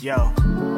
Yo.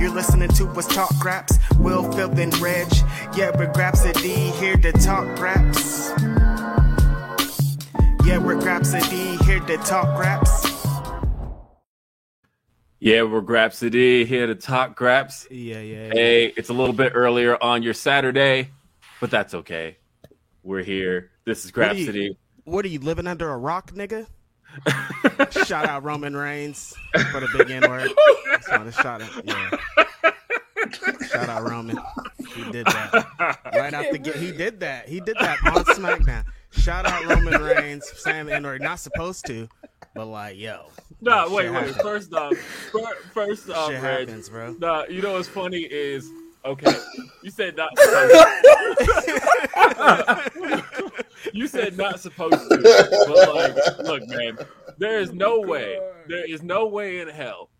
You're listening to us talk raps. Will, Phil, and Reg. Yeah, we're Grapsody here to talk raps. Yeah, we're Grapsody here to talk raps. Yeah, we're Grapsody here to talk Graps. Yeah, yeah, yeah. Hey, it's a little bit earlier on your Saturday, but that's okay. We're here. This is What are you- Grapsody. What are you living under a rock, nigga? Shout out Roman Reigns for the big N word. Shout out, yeah. Shout out Roman. He did that right after get. He did that. He did that on SmackDown. Shout out Roman Reigns saying the N word. Not supposed to, but like, yo. No, shit wait, wait. happens. First off, first off, Shit Reg, happens, bro. No, you know what's funny is okay. You said not. you said not supposed to, but like, look, man, there is no oh, way, there is no way in hell,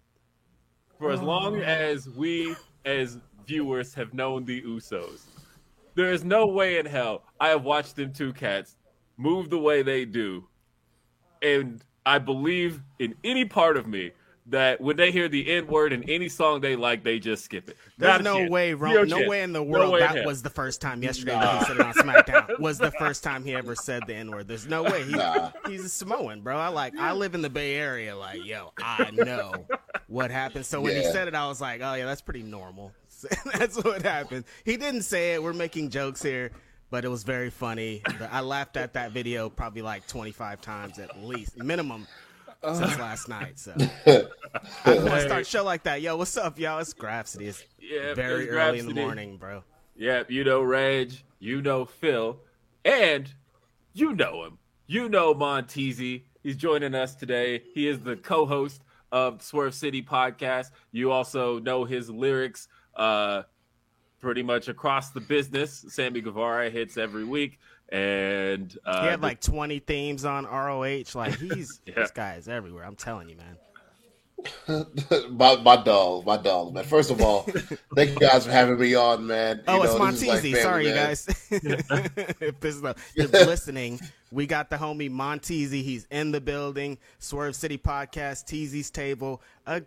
for as long oh. as we as viewers have known the Usos, there is no way in hell I have watched them two cats move the way they do, and I believe in any part of me. That when they hear the N word in any song they like, they just skip it. There's Not no chance. way, Zero Ro- no way in the world way in that hell. was the first time yesterday that he said it on SmackDown. Was the first time he ever said the N word. There's no way. He, Nah. He's a Samoan, bro. I like. I live in the Bay Area. Like, yo, I know what happened. So when he said it, I was like, oh yeah, that's pretty normal. that's what happened. He didn't say it. We're making jokes here. But it was very funny. I laughed at that video probably like 25 times at least, minimum, since last night. So I want to start a show like that. Yo, what's up, y'all? It's Grapsody. It's Yeah, very it's early in the morning, bro. Yeah, you know Reg, you know Phil, and you know him. You know Montezi. He's joining us today. He is the co-host of Swerve City podcast. You also know his lyrics uh pretty much across the business. Sammy Guevara hits every week and uh He had like 20 themes on ROH. Like he's Yeah. this guy is everywhere. I'm telling you, man. my my dog, my dog, man. First of all, thank you guys for having me on, man. Oh, You it's know, this is like Montezi. family, Sorry, you guys. if this is listening, we got the homie Montezi. He's in the building. Swerve City Podcast, Teezy's Table. A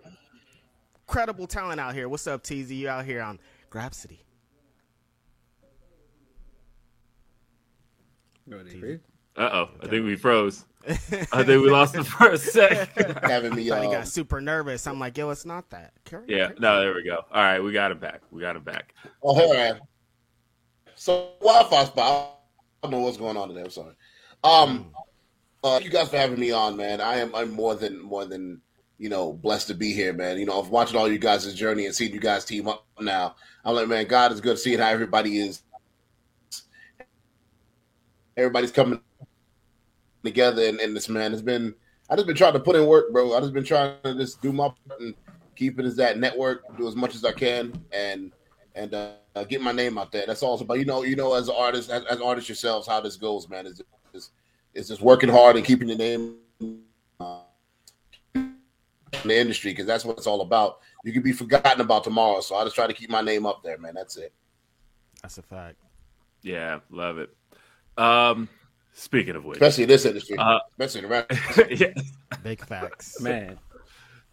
credible talent out here. What's up, Teezy? You out here on Grapsody? uh-oh, I think we froze. I think we lost the first a sec. having me Thought he got super nervous. I'm like, yo, it's not that. Carry- yeah, no, there we go. All right, we got him back. We got him back. Oh, here I. So Wi-Fi spot. I don't know what's going on today. I'm sorry. Um, uh, you guys for having me on, man. I am I'm more than more than you know blessed to be here, man. You know, of watching all you guys' journey and seeing you guys team up now. I'm like, man, God is good seeing how everybody is. Everybody's coming together, in, and this man It's been. I just been trying to put in work, bro. I just been trying to just do my part and keep it as that network, do as much as I can, and and uh, get my name out there. That's all. But you know, you know, as artists, as, as artists yourselves, how this goes, man, is is is just working hard and keeping your name uh, in the industry because that's what it's all about. You can be forgotten about tomorrow, so I just try to keep my name up there, man. That's it. That's a fact. Yeah, love it. Um, speaking of which, especially in this industry, Uh, especially in the rap. yeah. Big facts. Man,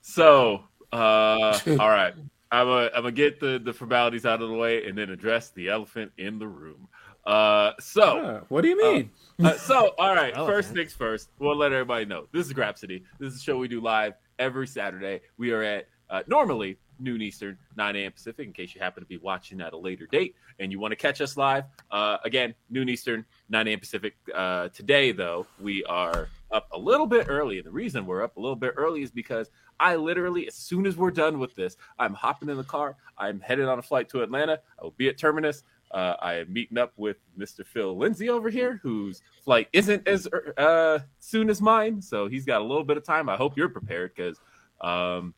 So, uh, all right, I'm gonna I'm gonna get the the formalities out of the way and then address the elephant in the room. Uh, so. uh, what do you mean? Uh, so, all right. Elephant. First things first. We'll let everybody know. This is Grapsody. This is a show we do live every Saturday. We are at uh, normally noon Eastern, 9 a.m. Pacific. In case you happen to be watching at a later date and you want to catch us live, uh, again, noon Eastern, 9 a.m. Pacific. Uh, today, though, we are up a little bit early, and the reason we're up a little bit early is because I literally, as soon as we're done with this, I'm hopping in the car. I'm headed on a flight to Atlanta. I will be at terminus. Uh, I am meeting up with Mr. Phil Lindsay over here, whose flight isn't as uh, soon as mine, so he's got a little bit of time. I hope you're prepared because um,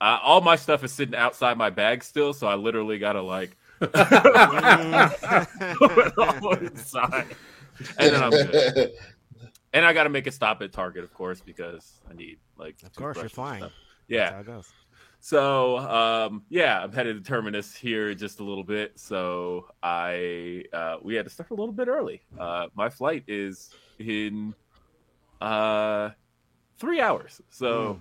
I, all my stuff is sitting outside my bag still, so I literally gotta like put it all inside, and then I'm good. And I gotta make a stop at Target, of course, because I need like Of course, you're flying. stuff. That's Yeah, how it goes. so um, yeah, I'm headed to terminus here in just a little bit. So I uh, we had to start a little bit early. Uh, my flight is in uh, three hours, so I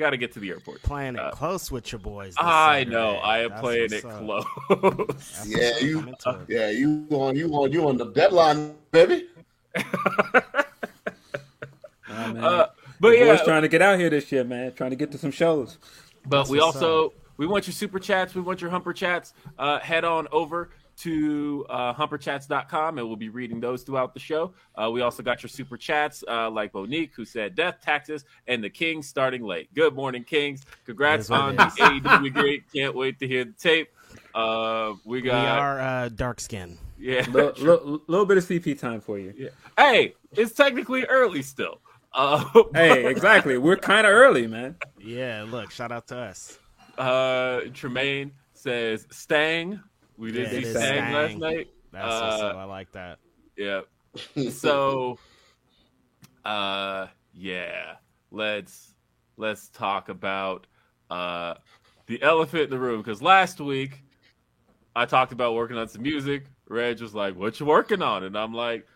got to get to the airport. Playing it Uh, close with your boys. this I Saturday. know I am That's playing it up. close. Yeah, you- I'm it. yeah, you on you on you on the deadline, baby. Oh, uh, but Your yeah, boys trying to get out here this year, man. Trying to get to some shows. But That's we what's also we want your super chats. We want your humper chats. Uh, head on over to uh, humperchats.com and we'll be reading those throughout the show. Uh, we also got your super chats uh, like Monique who said death, taxes, and the Kings starting late. Good morning, Kings. Congrats It is what on the is. AEW great. Can't wait to hear the tape. Uh, we We got are uh, dark skin. yeah. Little, little, little bit of CP time for you. yeah. Hey, it's technically early still. Uh, Hey, exactly. We're kind of early, man. Yeah, look, shout out to us. uh, Tremaine says Stang. We did Yeah, see it is Stang last night. That's what's Uh, up. I like that. Yeah. so uh yeah, let's let's talk about uh the elephant in the room cuz last week I talked about working on some music. Reg was like, "What you working on?" And I'm like,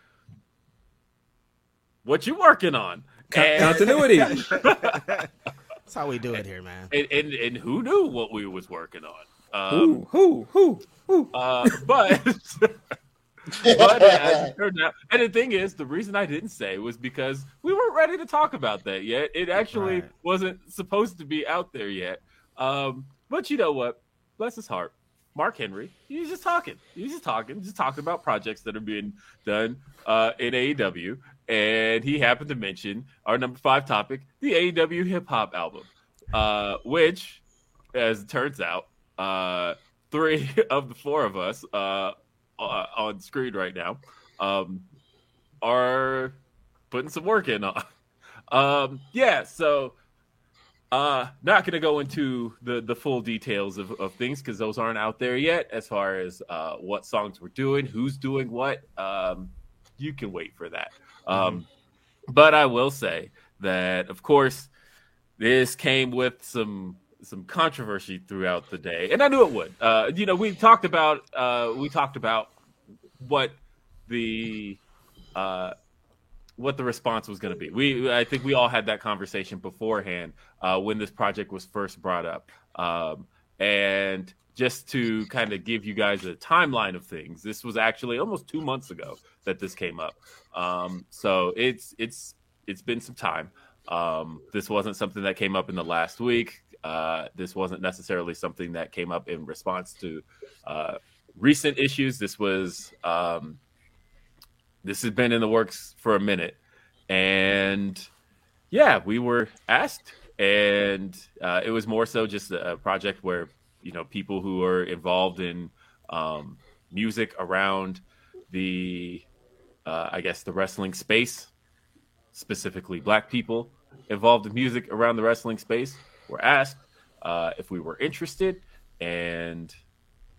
"What you working on?" Con- And- continuity. That's how we do it here, man. and, and and who knew what we was working on? Um, who, who? Uh, but but as it turned out, and the thing is, the reason I didn't say was because we weren't ready to talk about that yet. It actually Right. wasn't supposed to be out there yet. Um, but you know what? Bless his heart. Mark Henry, he's just talking. He's just talking, just talking about projects that are being done uh, in AEW. And he happened to mention our number five topic, the AEW hip hop album, uh, which, as it turns out, uh, three of the four of us uh, uh, on screen right now um, are putting some work in on. Um, yeah, so uh, not going to go into the the full details of, of things because those aren't out there yet. As far as uh, what songs we're doing, who's doing what, um, you can wait for that. Um, But I will say that, of course, this came with some some controversy throughout the day, and I knew it would. Uh, you know, we talked about uh, we talked about what the uh, what the response was going to be. We I think we all had that conversation beforehand uh, when this project was first brought up, um, and just to kind of give you guys a timeline of things, this was actually almost two months ago that this came up. Um, so it's it's it's been some time. Um, this wasn't something that came up in the last week. Uh, this wasn't necessarily something that came up in response to uh, recent issues. This was um, this has been in the works for a minute, and yeah, we were asked, and uh, it was more so just a, project where you know people who are involved in um, music around the, uh, I guess the wrestling space, specifically Black people involved in music around the wrestling space, were asked uh, if we were interested, and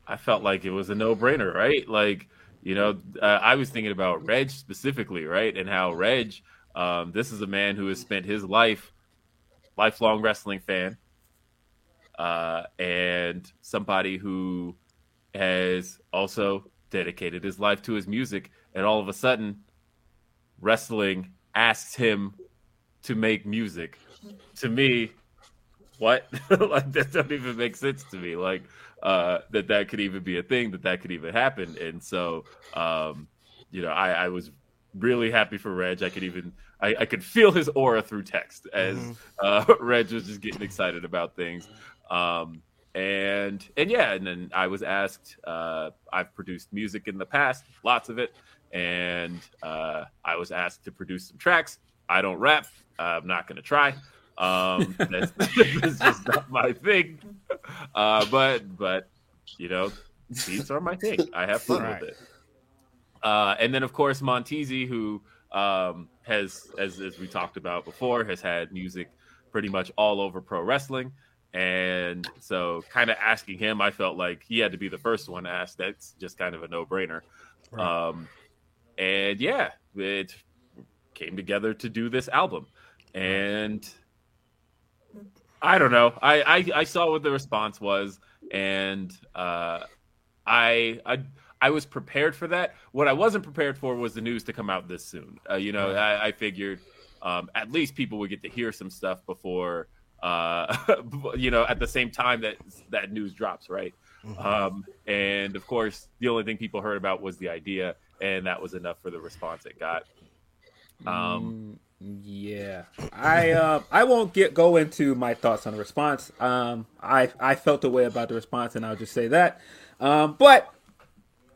I felt like it was a no brainer, right? Like you know, uh, I was thinking about Reg specifically, right, and how Reg, um, this is a man who has spent his life, lifelong wrestling fan, uh, and somebody who has also dedicated his life to his music, and all of a sudden, wrestling asks him to make music. To me, what? like that doesn't even make sense to me. Like uh, that that could even be a thing, that that could even happen. And so, um, you know, I, I was really happy for Reg. I could even I, I could feel his aura through text as uh, Reg was just getting excited about things. Um, and and yeah, and then I was asked. Uh, I've produced music in the past, lots of it, and uh, I was asked to produce some tracks. I don't rap. I'm not going to try. Um, that's, that's just not my thing. Uh, but but you know, beats are my thing. I have fun Right. with it. Uh, and then of course Montezi, who um, has, as as we talked about before, has had music pretty much all over pro wrestling. And so, kind of asking him, I felt like he had to be the first one asked. That's just kind of a no brainer. Um, and yeah, it came together to do this album. And I don't know. I, I, I saw what the response was, and uh, I, I I was prepared for that. What I wasn't prepared for was the news to come out this soon. Uh, you know, I, I figured um, at least people would get to hear some stuff before, uh, you know, at the same time that that news drops, right? Um, and of course, the only thing people heard about was the idea, and that was enough for the response it got. Um, Yeah, I uh, I won't get go into my thoughts on the response. Um, I I felt a way about the response, and I'll just say that. Um, but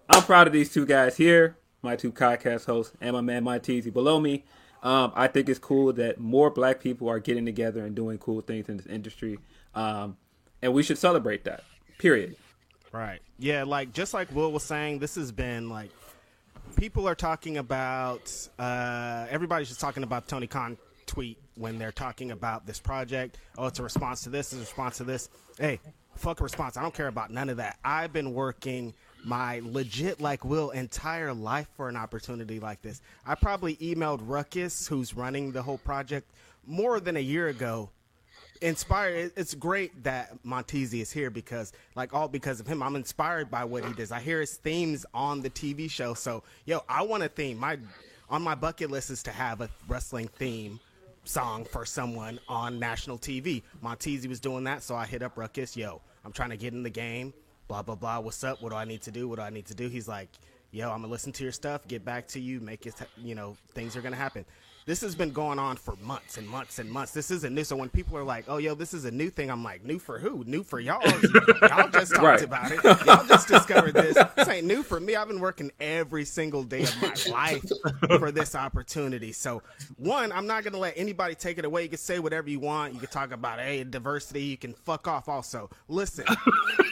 I'm proud of these two guys here, my two podcast hosts, and my man Montezi below me. Um, I think it's cool that more Black people are getting together and doing cool things in this industry, um, and we should celebrate that. Period. Right. Yeah, like just like Will was saying, this has been like people are talking about uh everybody's just talking about Tony Khan tweet when they're talking about this project. Oh, it's a response to this, it's a response to this. Hey, fuck a response. I don't care about none of that. I've been working my legit like Will entire life for an opportunity like this. I probably emailed Rukus, who's running the whole project, more than a year ago inspired it's great that Montezi is here because like all because of him I'm inspired by what he does. I hear his themes on the TV show. So, yo, I want a theme. My on my bucket list is to have a wrestling theme song for someone on national TV. Montezi was doing that, so I hit up Rukus, yo, I'm trying to get in the game. Blah blah blah. What's up? What do I need to do? What do I need to do? He's like, yo, I'm gonna listen to your stuff, get back to you, make it, you know, things are gonna happen. This has been going on for months and months and months. This isn't new. So when people are like, "Oh, yo, this is a new thing," I'm like, "New for who? New for y'all? y'all just talked Right. about it. Y'all just discovered this. This ain't new for me. I've been working every single day of my life for this opportunity. So, one, I'm not gonna let anybody take it away. You can say whatever you want. You can talk about hey diversity. You can fuck off. Also, listen,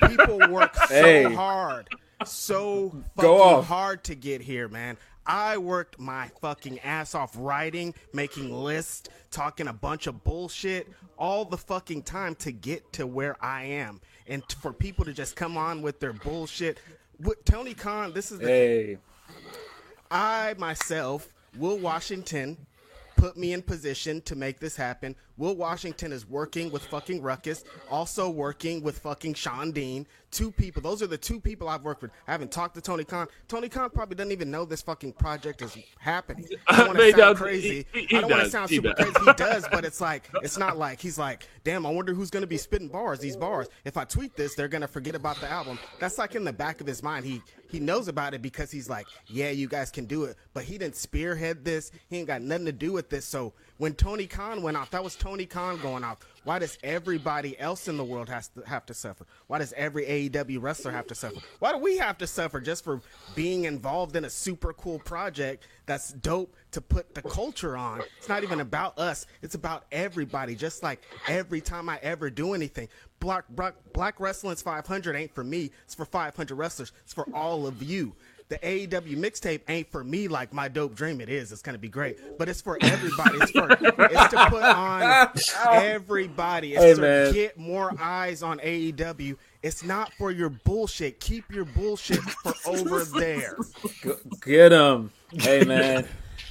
people work so Hey. hard, so fucking hard to get here, man. I worked my fucking ass off writing, making lists, talking a bunch of bullshit all the fucking time to get to where I am. And for people to just come on with their bullshit. With Tony Khan, this is the Hey, I myself, Will Washington, put me in position to make this happen. Will Washington is working with fucking Rukus, also working with fucking Sean Dean. Two people. Those are the two people I've worked with. I haven't talked to Tony Khan. Tony Khan probably doesn't even know this fucking project is happening. I don't want to sound crazy. He- he I don't want to does. sound super does. crazy. He does, but it's like it's not like he's like, damn. I wonder who's gonna be spitting bars. These bars. If I tweet this, they're gonna forget about the album. That's like in the back of his mind. He he knows about it because he's like, yeah, you guys can do it. But he didn't spearhead this. He ain't got nothing to do with this. So when Tony Khan went off, that was Tony Khan going off. Why does everybody else in the world has to have to suffer? Why does every AEW wrestler have to suffer? Why do we have to suffer just for being involved in a super cool project that's dope to put the culture on? It's not even about us. It's about everybody. Just like every time I ever do anything, Black Black, Black Wrestling's 500 ain't for me. It's for 500 wrestlers. It's for all of you the AEW mixtape ain't for me like my dope dream it is. It's gonna be great, but it's for everybody. It's for it's to put on everybody. It's Hey, to man. get more eyes on AEW. It's not for your bullshit. Keep your bullshit for over there. Get him. Hey man.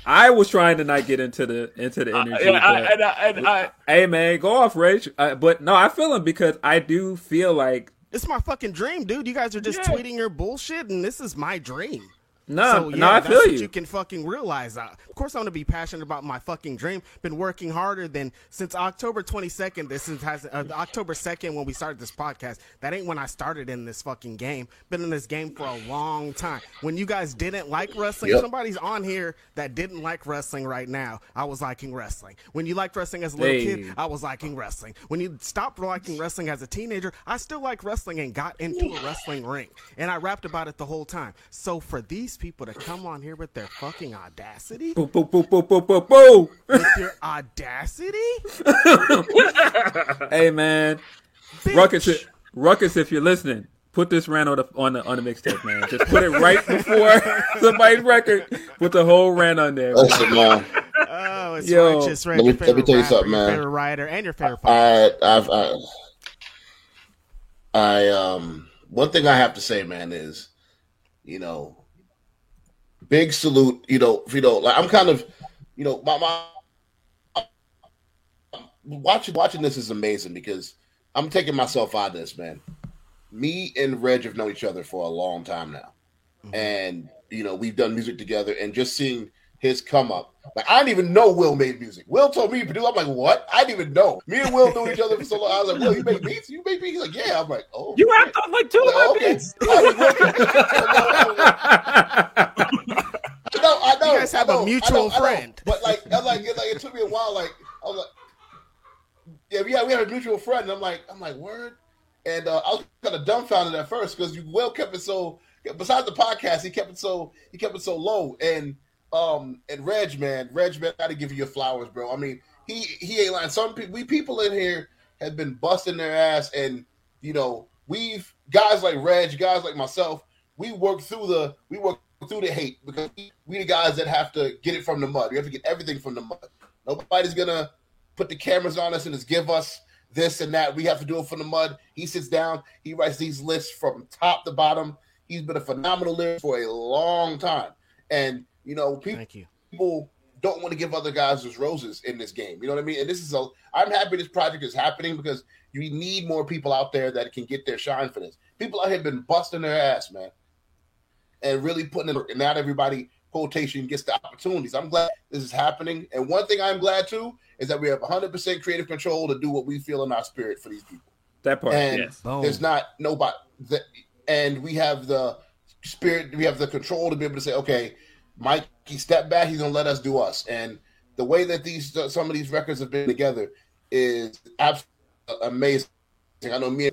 I was trying to not get into the into the energy. Yeah, I, but- and I, and I, hey man, go off, Rich. Uh, but no, I feel him because I do feel like It's my fucking dream, dude. You guys are just Yeah. tweeting your bullshit, and this is my dream. No, so, yeah, no, I feel you. you can fucking realize. Uh, of course, I want to be passionate about my fucking dream. Been working harder than since October 22nd. This is has uh, October 2nd when we started this podcast. That ain't when I started in this fucking game. Been in this game for a long time. When you guys didn't like wrestling, Yep. somebody's on here that didn't like wrestling right now. I was liking wrestling. When you liked wrestling as a little Hey. kid, I was liking wrestling. When you stopped liking wrestling as a teenager, I still like wrestling and got into a wrestling ring. And I rapped about it the whole time. So for these people to come on here with their fucking audacity, Boo, boo, boo, boo, boo, boo, boo. with your audacity, hey man, bitch. Rukus, i- Rukus, if you're listening, put this rant on the on the on the mixtape, man. Just put it right before somebody's record. Put the whole rant on there. Listen, man. Oh, it's Yo. righteous, Red. Let me- let me favorite tell you rapper, something, man. your man. favorite writer, and your favorite fighter. I, I've, I, I, um, one thing I have to say, man, is, you know, big salute. You know, you know, like I'm kind of, you know, my, my watching watching this is amazing because I'm taking myself out of this, man. Me and Reg have known each other for a long time now, mm-hmm. and you know we've done music together, and just seeing his come up. Like I didn't even know Will made music. Will told me to produce. I'm like, what? I didn't even know. Me and Will knew each other for so long. I was like, Will, you make beats? You make beats? He's like, yeah. I'm like, oh, you shit. rapped on like two of Like, my okay. beats. I know, I know. You guys have I a know, mutual know, know. friend. But like, I was like, it, like, it took me a while. Like, I was like, yeah, we had, we had a mutual friend. And I'm like, I'm like, word. And uh, I was kind of dumbfounded at first because you well kept it so. Besides the podcast, he kept it so he kept it so low. And um and Reg, man, Reg, man, I got to give you your flowers, bro. I mean, he he ain't lying. Some people, we people in here have been busting their ass, and you know, we've guys like Reg, guys like myself, we work through the we work through the hate because we, the guys that have to get it from the mud. We have to get everything from the mud. Nobody's gonna put the cameras on us and just give us this and that. We have to do it from the mud. He sits down, he writes these lists from top to bottom. He's been a phenomenal lyricist for a long time, and you know, people you. people don't want to give other guys those roses in this game. You know what I mean? And this is a I'm happy this project is happening because you need more people out there that can get their shine for this. People out here have been busting their ass, man. And really putting in work. And not everybody quotation gets the opportunities. I'm glad this is happening. And one thing I'm glad too is that we have 100% creative control to do what we feel in our spirit for these people. that part. And Yes. Boom. there's not nobody that, and we have the spirit, we have the control to be able to say, okay, Mike, he stepped back, he's gonna let us do us. And the way that these some of these records have been together is absolutely amazing. I know me,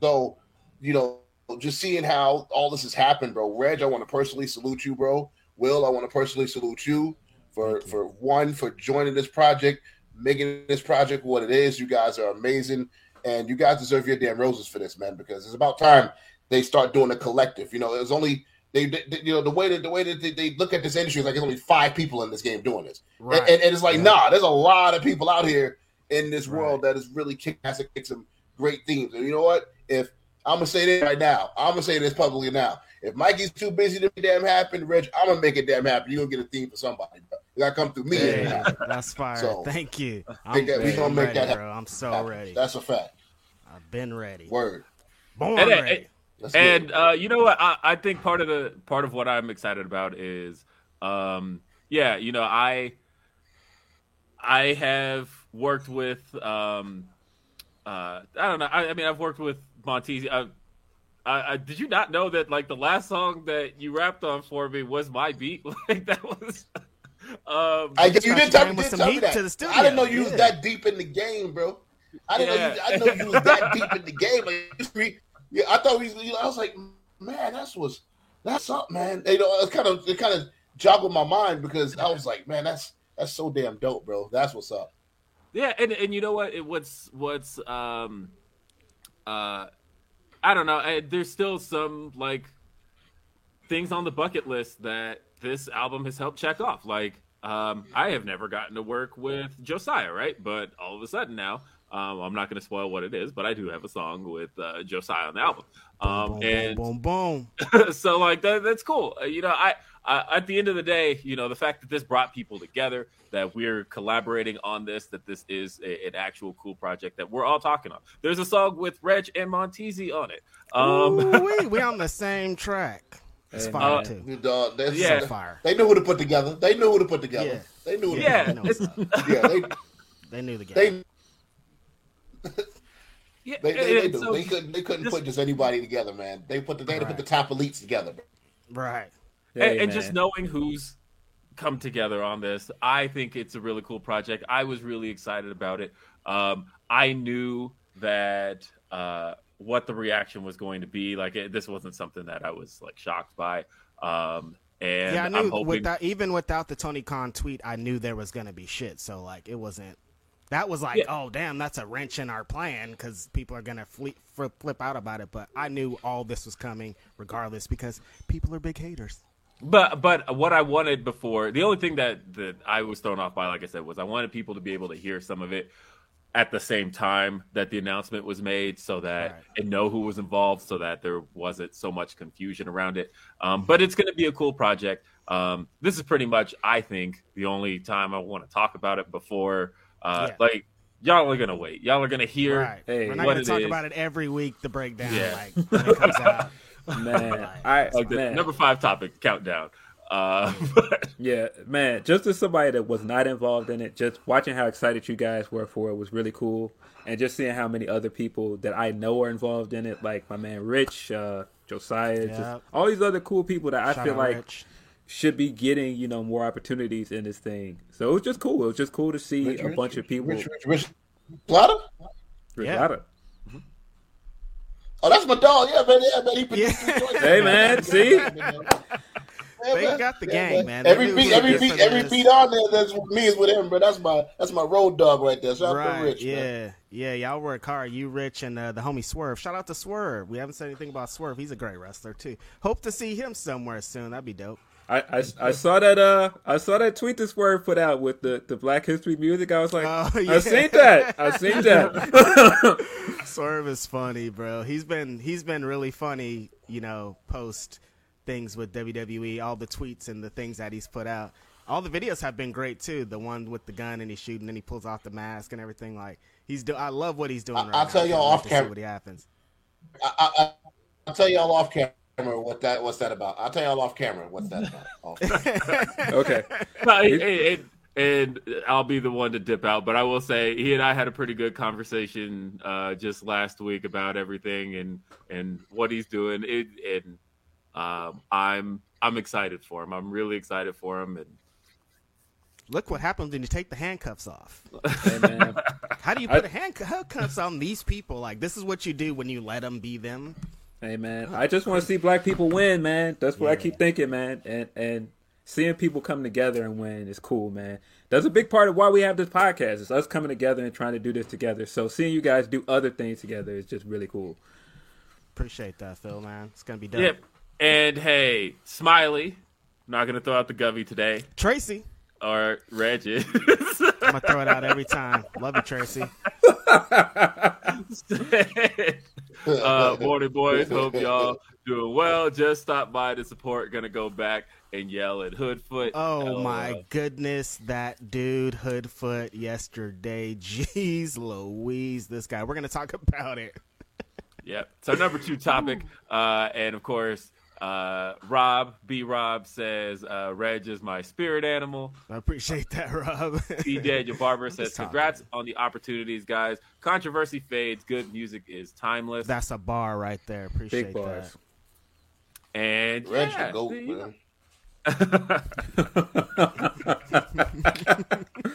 so you know, just seeing how all this has happened, bro. Reg, I want to personally salute you, bro. Will, I want to personally salute you for for one for joining this project, making this project what it is. You guys are amazing, and you guys deserve your damn roses for this, man. Because it's about time they start doing a collective. You know, it was only they, they you know the way that the way that they, they look at this industry is like there's only five people in this game doing this, Right. and, and, and it's like nah, there's a lot of people out here in this Right. world that is really kick ass and kick some great themes. And you know what? If I'm gonna say this right now, I'm gonna say this publicly now. If Mikey's too busy to be damn happen, Reg, I'm gonna make it damn happen. You're gonna get a theme for somebody, bro. You gotta come through me. Hey, and that's fire. So, Thank you. I'm that we gonna make ready, that happen. bro. I'm so ready. That's a fact. I've been ready. Word. Born And, uh, ready. Let's and uh, you know what? I, I think part of the part of what I'm excited about is, um, yeah, you know, I I have worked with, um, uh, I don't know. I, I mean, I've worked with Montezi. I, I, I, did you not know that like the last song that you rapped on for me was my beat? Like that was. Um, I guess you did tell you me, with did some tell me heat that. to the studio. I didn't know you was that deep in the game, bro. I didn't know. You, I know you was that deep in the game. Like, history. yeah, I thought we. You know, I was like, man, that's was that's up, man. You know, it kind of it kind of joggled my mind because I was like, man, that's that's so damn dope, bro. That's what's up. Yeah, and and you know what? It, what's what's um, uh, I don't know. I, there's still some like things on the bucket list that this album has helped check off. Like, um, I have never gotten to work with Josiah, right? But all of a sudden now, um, I'm not going to spoil what it is, but I do have a song with uh, Josiah on the album. Um, boom, and boom, boom, so like that, that's cool. Uh, you know, I, I at the end of the day, you know, the fact that this brought people together, that we're collaborating on this, that this is a, an actual cool project that we're all talking on. There's a song with Reg and Montezi on it. Um, boom. we we on the same track. It's fire man. too. You dog, that's Yeah. It's fire. They knew who to put together. They knew who to put together. Yeah. They knew. Who to yeah, I know it's, what's Put, yeah. They They knew the game. they yeah, they, they, they, so- they couldn't they couldn't just- put just anybody together, man. They put the they had to put the top elites together. Right. Hey, and, and just knowing who's come together on this, I think it's a really cool project. I was really excited about it. Um, I knew that uh, what the reaction was going to be. Like it, this wasn't something that I was like shocked by. Um, and yeah, I I'm knew hoping. without even without the Tony Khan tweet, I knew there was gonna be shit. So like, it wasn't. That was like, Yeah. oh damn, that's a wrench in our plan because people are gonna flip, flip flip out about it. But I knew all this was coming regardless because people are big haters. But but what I wanted before, the only thing that that I was thrown off by, like I said, was I wanted people to be able to hear some of it at the same time that the announcement was made, so that Right. and know who was involved, so that there wasn't so much confusion around it. Um, but it's going to be a cool project. Um, this is pretty much, I think, the only time I want to talk about it before, uh, Yeah. like. Y'all are gonna wait. Y'all are gonna hear Right. Hey, We're not gonna talk is. about it every week. The breakdown, Yeah. like when it comes out. man. I like the man. number five topic countdown. Uh, Yeah, man. Just as somebody that was not involved in it, just watching how excited you guys were for it was really cool, and just seeing how many other people that I know are involved in it, like my man Rich, uh, Josiah, Yep. just all these other cool people that I Shout feel like Rich. should be getting you know more opportunities in this thing. So it was just cool. It was just cool to see Rich, a Rich, bunch of people. Rich, Rich, Rich Plata? Rich Yeah. Latta. Oh, that's my dog. Yeah, man. Yeah, man. He produced Yeah. the. Hey, man, see? Yeah, They got the gang, man. They Every beat, every beat, every this. beat on there that's with me is with him, bro. That's my that's my road dog right there. Shout out to Right, Rich. yeah, man. yeah, y'all work hard. You, Rich, and uh, the homie Swerve. Shout out to Swerve. We haven't said anything about Swerve. He's a great wrestler too. Hope to see him somewhere soon. That'd be dope. I, I, I saw that uh I saw that tweet this word put out with the, the Black History music. I was like, Oh, yeah. I seen that. I seen that. Swerve is funny, bro. He's been he's been really funny. You know, post things with WWE, all the tweets and the things that he's put out. All the videos have been great too. The one with the gun and he's shooting and he pulls off the mask and everything. Like he's do. I love what he's doing. I- right I'll now. tell y'all off camera. See what happens. I, I, I, I'll tell y'all off camera what that what's that about. I'll tell y'all off camera what's that about. Off camera. okay. No, it, it, and I'll be the one to dip out, but I will say he and I had a pretty good conversation uh, just last week about everything and and what he's doing. It, and um, I'm I'm excited for him. I'm really excited for him. And Look what happens when you take the handcuffs off. Hey. How do you put handcuff- handcuffs on these people? Like this is what you do when you let them be them. Hey man, I just want to see black people win, man. That's what I keep thinking, man. And and seeing people come together and win is cool, man. That's a big part of why we have this podcast. It's us coming together and trying to do this together. So seeing you guys do other things together is just really cool. Appreciate that, Phil. Man, it's gonna be dope. yep. And hey, Smiley, I'm not gonna throw out the Govey today Tracy, or Reggie. I'm gonna throw it out every time. Love you, Tracy. uh, morning boys, hope y'all doing well. Just stop by to support. Gonna go back and yell at Hoodfoot. Oh my goodness, that dude Hoodfoot yesterday. Jeez Louise, this guy. We're gonna talk about it. Yep. So number two topic, uh, and of course, uh, Rob B. Rob says uh, Reg is my spirit animal. I appreciate that, Rob. B. Daniel Barber says Just talking. congrats on the opportunities, guys. Controversy fades. Good music is timeless. That's a bar right there. Appreciate Big bars. that. and Reg yeah, the goat, you know. man.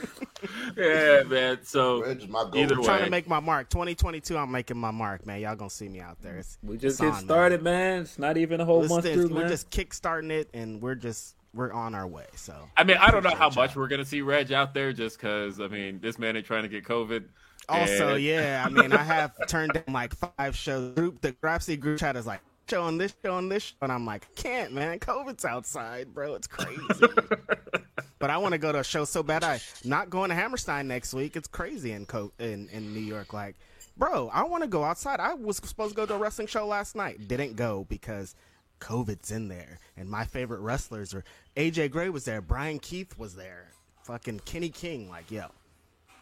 yeah, man. So my goal. either I'm way, trying to make my mark. 2022, I'm making my mark, man. Y'all gonna see me out there. It's, We just it's get on, man. started, man. It's not even a whole Let's month through, we're man. just kickstarting it, and we're just we're on our way. So I mean, I don't know how Appreciate much we're gonna see Reg out there, just because I mean, this man ain't trying to get COVID. Also, And- yeah, I mean, I have turned down like five shows. Group the Grapsy group chat is like showing this, show showing this, show, and I'm like, I can't, man. COVID's outside, bro. It's crazy. but I want to go to a show so bad. I not going to Hammerstein next week. It's crazy in Co- in in New York. Like, bro, I want to go outside. I was supposed to go to a wrestling show last night. Didn't go because. COVID's in there, and my favorite wrestlers are AJ Gray was there, Bryan Keith was there, fucking Kenny King. Like, yo,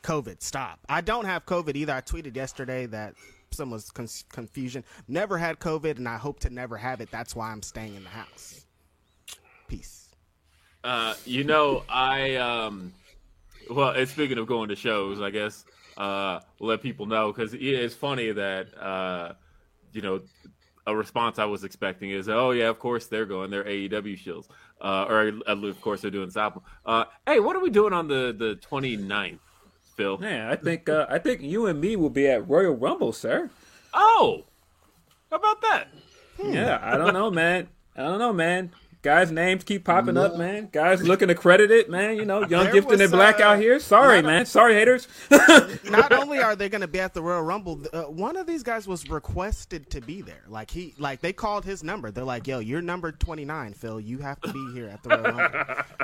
COVID, stop. I don't have COVID either. I tweeted yesterday that some was con- confusion. Never had COVID, and I hope to never have it. That's why I'm staying in the house. Peace. Uh, you know, I um, well, and speaking of going to shows, I guess uh, let people know because it's funny that uh, you know, a response I was expecting is, oh yeah, of course they're going, they're AEW shows, uh, or of course they're doing this album. Uh, hey, what are we doing on the the 29th, Phil? Man, I think uh, I think you and me will be at Royal Rumble, sir. Oh, how about that? Yeah, I don't know, man. I don't know, man. Guys' names keep popping up, man. Guys looking accredited, man. You know, young, There gifted, was, and black uh, out here. Sorry, not a- man. Sorry, haters. Not only are they going to be at the Royal Rumble, uh, one of these guys was requested to be there. Like he, like they called his number. They're like, "Yo, you're number 29, Phil. You have to be here at the Royal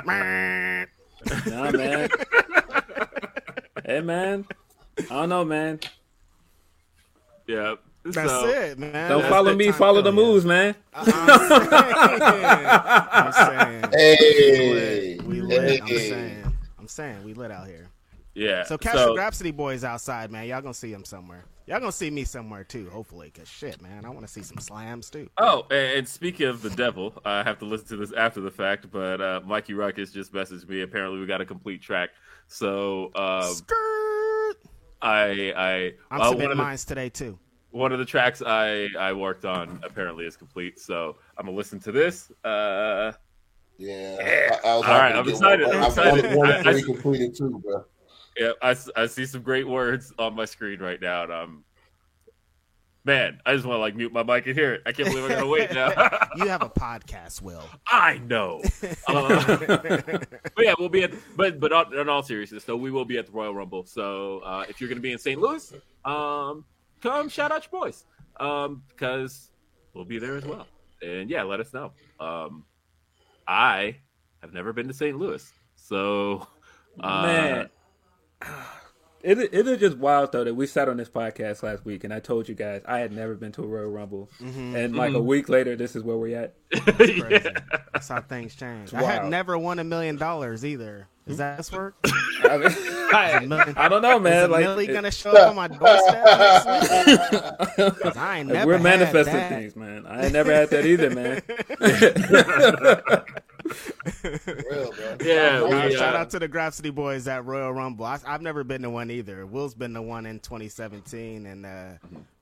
Rumble." Nah, man. Hey, man. I don't know, man. Yeah, That's so, it, man. Don't That's follow me. Follow the Phil, yeah. moves, man. I'm saying. Hey, We lit. I'm saying. I'm saying we lit out here. Yeah, So Cash the Grapsody boys outside, man. Y'all gonna see him somewhere. Y'all gonna see me somewhere too, hopefully. Cause shit, man, I want to see some slams too. Oh, and and speaking of the devil, I have to listen to this after the fact, but uh, Mikey Rukus just messaged me. Apparently, we got a complete track. So um, Skirt. I, I, I'm uh, one, submitting of the, today too. one of the tracks I, I worked on apparently is complete. So I'm gonna listen to this. Uh, Yeah, I, I was All right, I'm excited, One, I'm excited. wanted one I- I- completed too, bro. yeah, I, s- I see some great words on my screen right now, and I'm. Man, I just want to like mute my mic and hear it. I can't believe I'm gonna wait now. You have a podcast, Will. I know. Uh, but yeah, we'll be at. But but on, in all seriousness, though, we will be at the Royal Rumble. So uh, if you're going to be in St. Louis, um, come shout out your boys um, because we'll be there as well. And yeah, let us know. Um, I have never been to St. Louis, so uh, Man. It, it is just wild though that we sat on this podcast last week and I told you guys I had never been to a Royal Rumble, mm-hmm. and like a mm-hmm. week later, this is where we're at. Crazy. yeah. That's how things change. I had never won a million dollars either. Is that this work? I, mean, I, I don't know, man. a Like Millie it- gonna show up on my doorstep next week? 'Cause I ain't never we're had manifesting that. things, man. I ain't never had that either, man. Real, bro. Yeah, Uh, we, shout uh, out to the Grapsody boys at Royal Rumble. I, I've never been to one either. Will's been to one in 2017, and uh,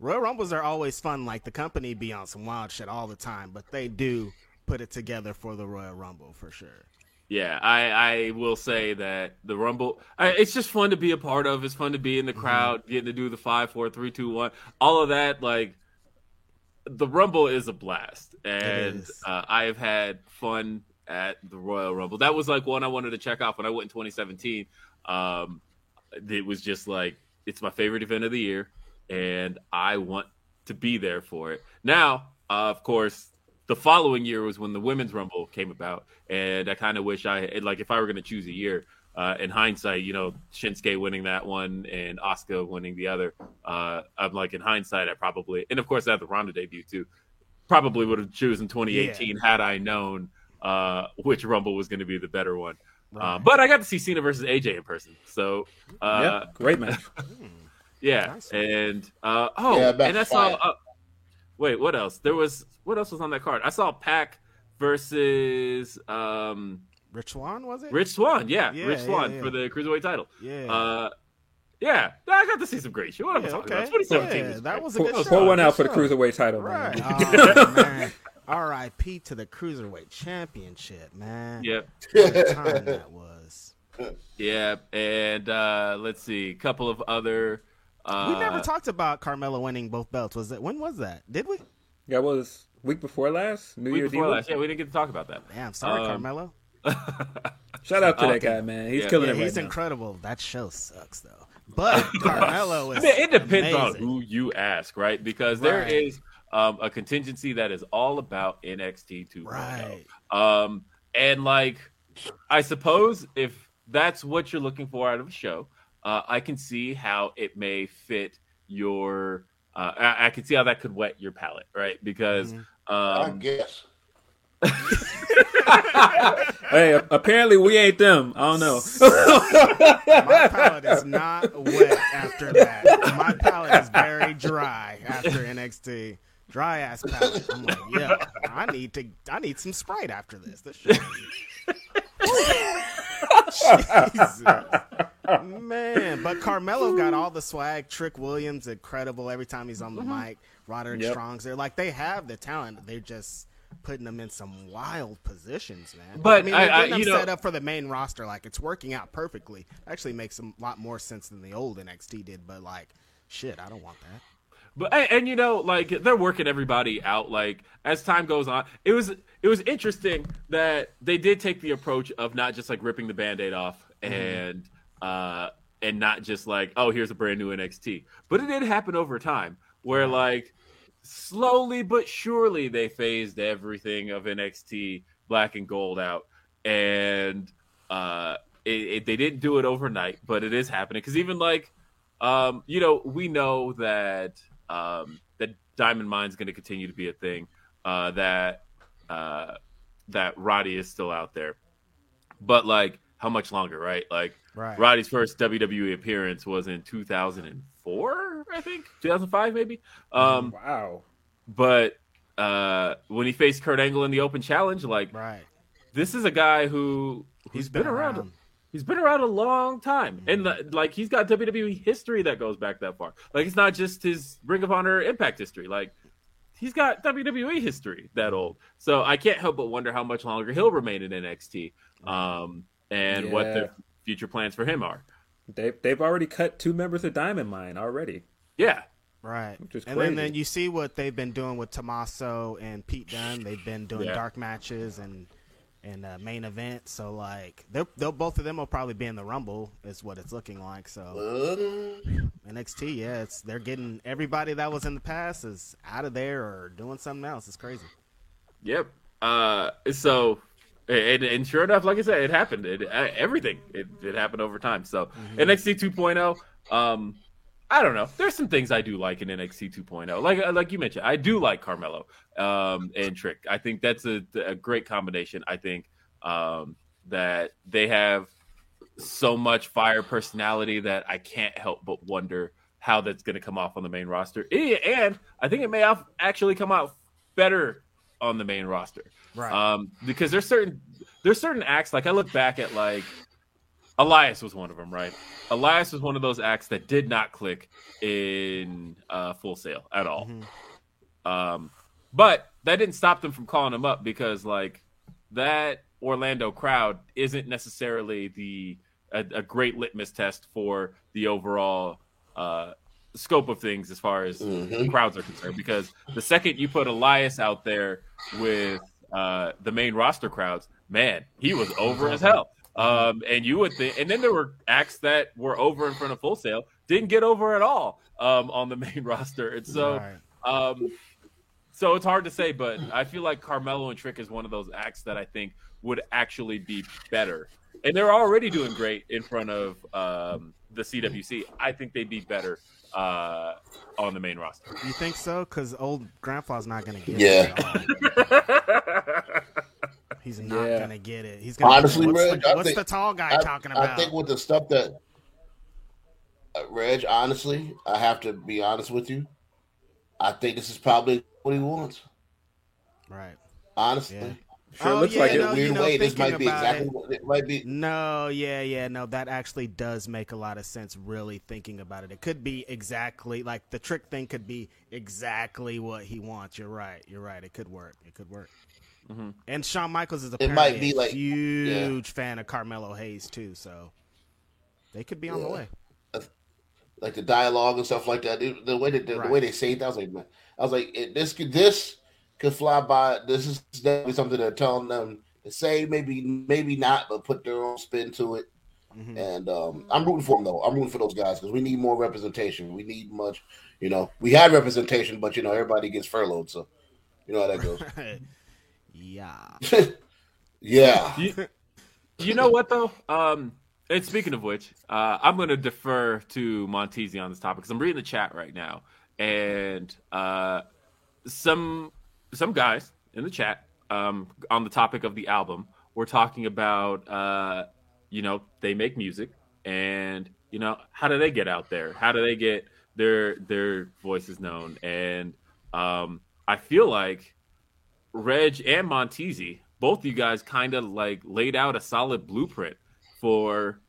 Royal Rumbles are always fun. Like the company be on some wild shit all the time, but they do put it together for the Royal Rumble for sure. Yeah, I, I will say that the Rumble, I, it's just fun to be a part of. It's fun to be in the Mm-hmm. crowd, getting to do the five, four, three, two, one, all of that. Like the Rumble is a blast, and uh, I have had fun at the Royal Rumble. That was like one I wanted to check off when I went in 2017. Um, it was just like it's my favorite event of the year, and I want to be there for it. Now, uh, of course, the following year was when the women's rumble came about, and I kind of wish I had, like if I were going to choose a year. Uh, in hindsight, you know, Shinsuke winning that one and Asuka winning the other. Uh, I'm like in hindsight, I probably, and of course, I had the Ronda debut too. Probably would have chosen 2018 had I known uh, which Rumble was going to be the better one. Uh, but I got to see Cena versus AJ in person, so uh, yeah, great match. yeah, Nice. and uh, oh, Yeah, and I saw. Uh, wait, what else? There was what else was on that card? I saw Pac versus um, Rich Swann was it? Rich Swann. Yeah, Yeah, Rich Swann yeah. for the cruiserweight title. Yeah. Uh, yeah, I got to see some great shit. What am I Yeah, talking okay. about? 2017 Yeah, that was a Pour, good pour show. one out for the cruiserweight title, Right. man. Oh, man. R.I.P. to the Cruiserweight Championship, man. Yep. Time that was. Yeah, and uh, let's see, a couple of other. Uh, we never talked about Carmelo winning both belts. Was it when was that? Did we? That was week before last. New week Year's before Eve. last. Yeah, we didn't get to talk about that. Damn, sorry, Um, Carmelo. Shout out to that guy, man. He's Yeah, killing Yeah, it right he's now. incredible. That show sucks though. But Carmelo I mean, it depends on who you ask, right? Because there Right. is um, a contingency that is all about NXT 2.0. Right. Um, and like, I suppose if that's what you're looking for out of a show, uh, I can see how it may fit your. Uh, I, I can see how that could wet your palate, right? Because I um, guess. Hey, apparently we ain't them. I don't know. My palate is not wet after that. My palate is very dry after NXT. Dry ass palate. I'm like, yeah, I need to. I need some Sprite after this. This shit. Jesus. Man, but Carmelo got all the swag. Trick Williams, incredible every time he's on the mm-hmm. mic. Roderick Yep. Strong's there. Like they have the talent. They're just putting them in some wild positions, man. But I mean, I- I- you know- set up for the main roster. Like it's working out perfectly. Actually, makes a lot more sense than the old NXT did. But like, shit, I don't want that. But and, and, you know, like they're working everybody out. Like as time goes on, it was it was interesting that they did take the approach of not just like ripping the band-aid off and uh and not just like oh here's a brand new NXT, but it did happen over time where like slowly but surely they phased everything of NXT black and gold out. And uh it, it, they didn't do it overnight but it is happening. Because even like um you know we know that um that diamond mine's going to continue to be a thing uh that uh that roddy is still out there but like how much longer right like Right. roddy's first wwe appearance was in 2004 i think 2005 maybe um wow. but uh when he faced kurt angle in the open challenge like Right. this is a guy who who's He's been, been around. around. He's been around a long time, and li- like he's got WWE history that goes back that far. Like it's not just his Ring of Honor Impact history. Like he's got WWE history that old. So I can't help but wonder how much longer he'll remain in NXT, um, and what the future plans for him are. They they've already cut two members of Diamond Mine already. Yeah, Right. Which is and then, then you see what they've been doing with Tommaso and Pete Dunne. They've been doing Yeah. dark matches and and uh, main event. So like they'll, they'll both of them will probably be in the Rumble is what it's looking like. So NXT, yeah, it's they're getting everybody that was in the past is out of there or doing something else. It's crazy. Yep. Uh, so, and, and sure enough, like I said, it happened. It, uh, everything it, it happened over time. So NXT 2.0. Um, I don't know. There's some things I do like in NXT 2.0. Like uh, like you mentioned, I do like Carmelo um, and Trick. I think that's a, a great combination. I think um, that they have so much fire personality that I can't help but wonder how that's going to come off on the main roster. And I think it may have actually come out better on the main roster. Right. Um, because there's certain there's certain acts like I look back at like Elias was one of them, right? Elias was one of those acts that did not click in uh, Full Sail at all. Um, but that didn't stop them from calling him up because like that Orlando crowd isn't necessarily the a, a great litmus test for the overall uh, scope of things as far as crowds are concerned. Because the second you put Elias out there with uh, the main roster crowds, man, he was over as hell. Um, and you would think, and then there were acts that were over in front of Full Sail, didn't get over at all um, on the main roster, and so. Right. Um, so it's hard to say, but I feel like Carmelo and Trick is one of those acts that I think would actually be better. And they're already doing great in front of um, the CWC. I think they'd be better uh, on the main roster. You think so? Because old grandpa's not gonna get Yeah. it. at all. He's not Yeah. gonna get it. He's gonna. Honestly, what's, Reg, the, what's think- the tall guy I, talking about? I think with the stuff that uh, Reg, honestly, I have to be honest with you. I think this is probably what he wants. right. Honestly, Yeah. Sure Oh, looks yeah, like it. no, a weird you know, way, this might be exactly it- what it might be. No, yeah, yeah, no, that actually does make a lot of sense. Really thinking about it, it could be exactly like the trick thing could be exactly what he wants. You're right. You're right. It could work. It could work. Mm-hmm. And Shawn Michaels is It apparently might be a like- huge fan of Carmelo Hayes too, so they could be on the way. like the dialogue and stuff like that. It- the way that the, Right. way they say it, I was like, man, I was like, this could this could fly by. This is definitely something they're telling them to say. Maybe maybe not, but put their own spin to it. Mhm. And um, I'm rooting for them though. I'm rooting for those guys because we need more representation. We need much. You know, we had representation, but you know everybody gets furloughed, so you know how that goes. yeah. yeah, You, you know what though? Um, and speaking of which, uh, I'm going to defer to Montezi on this topic because I'm reading the chat right now, and uh, some some guys in the chat um, on the topic of the album were talking about uh, you know they make music and you know how do they get out there? How do they get their their voices known? And um, I feel like Reg and Montezi, both of you guys kind of like laid out a solid blueprint for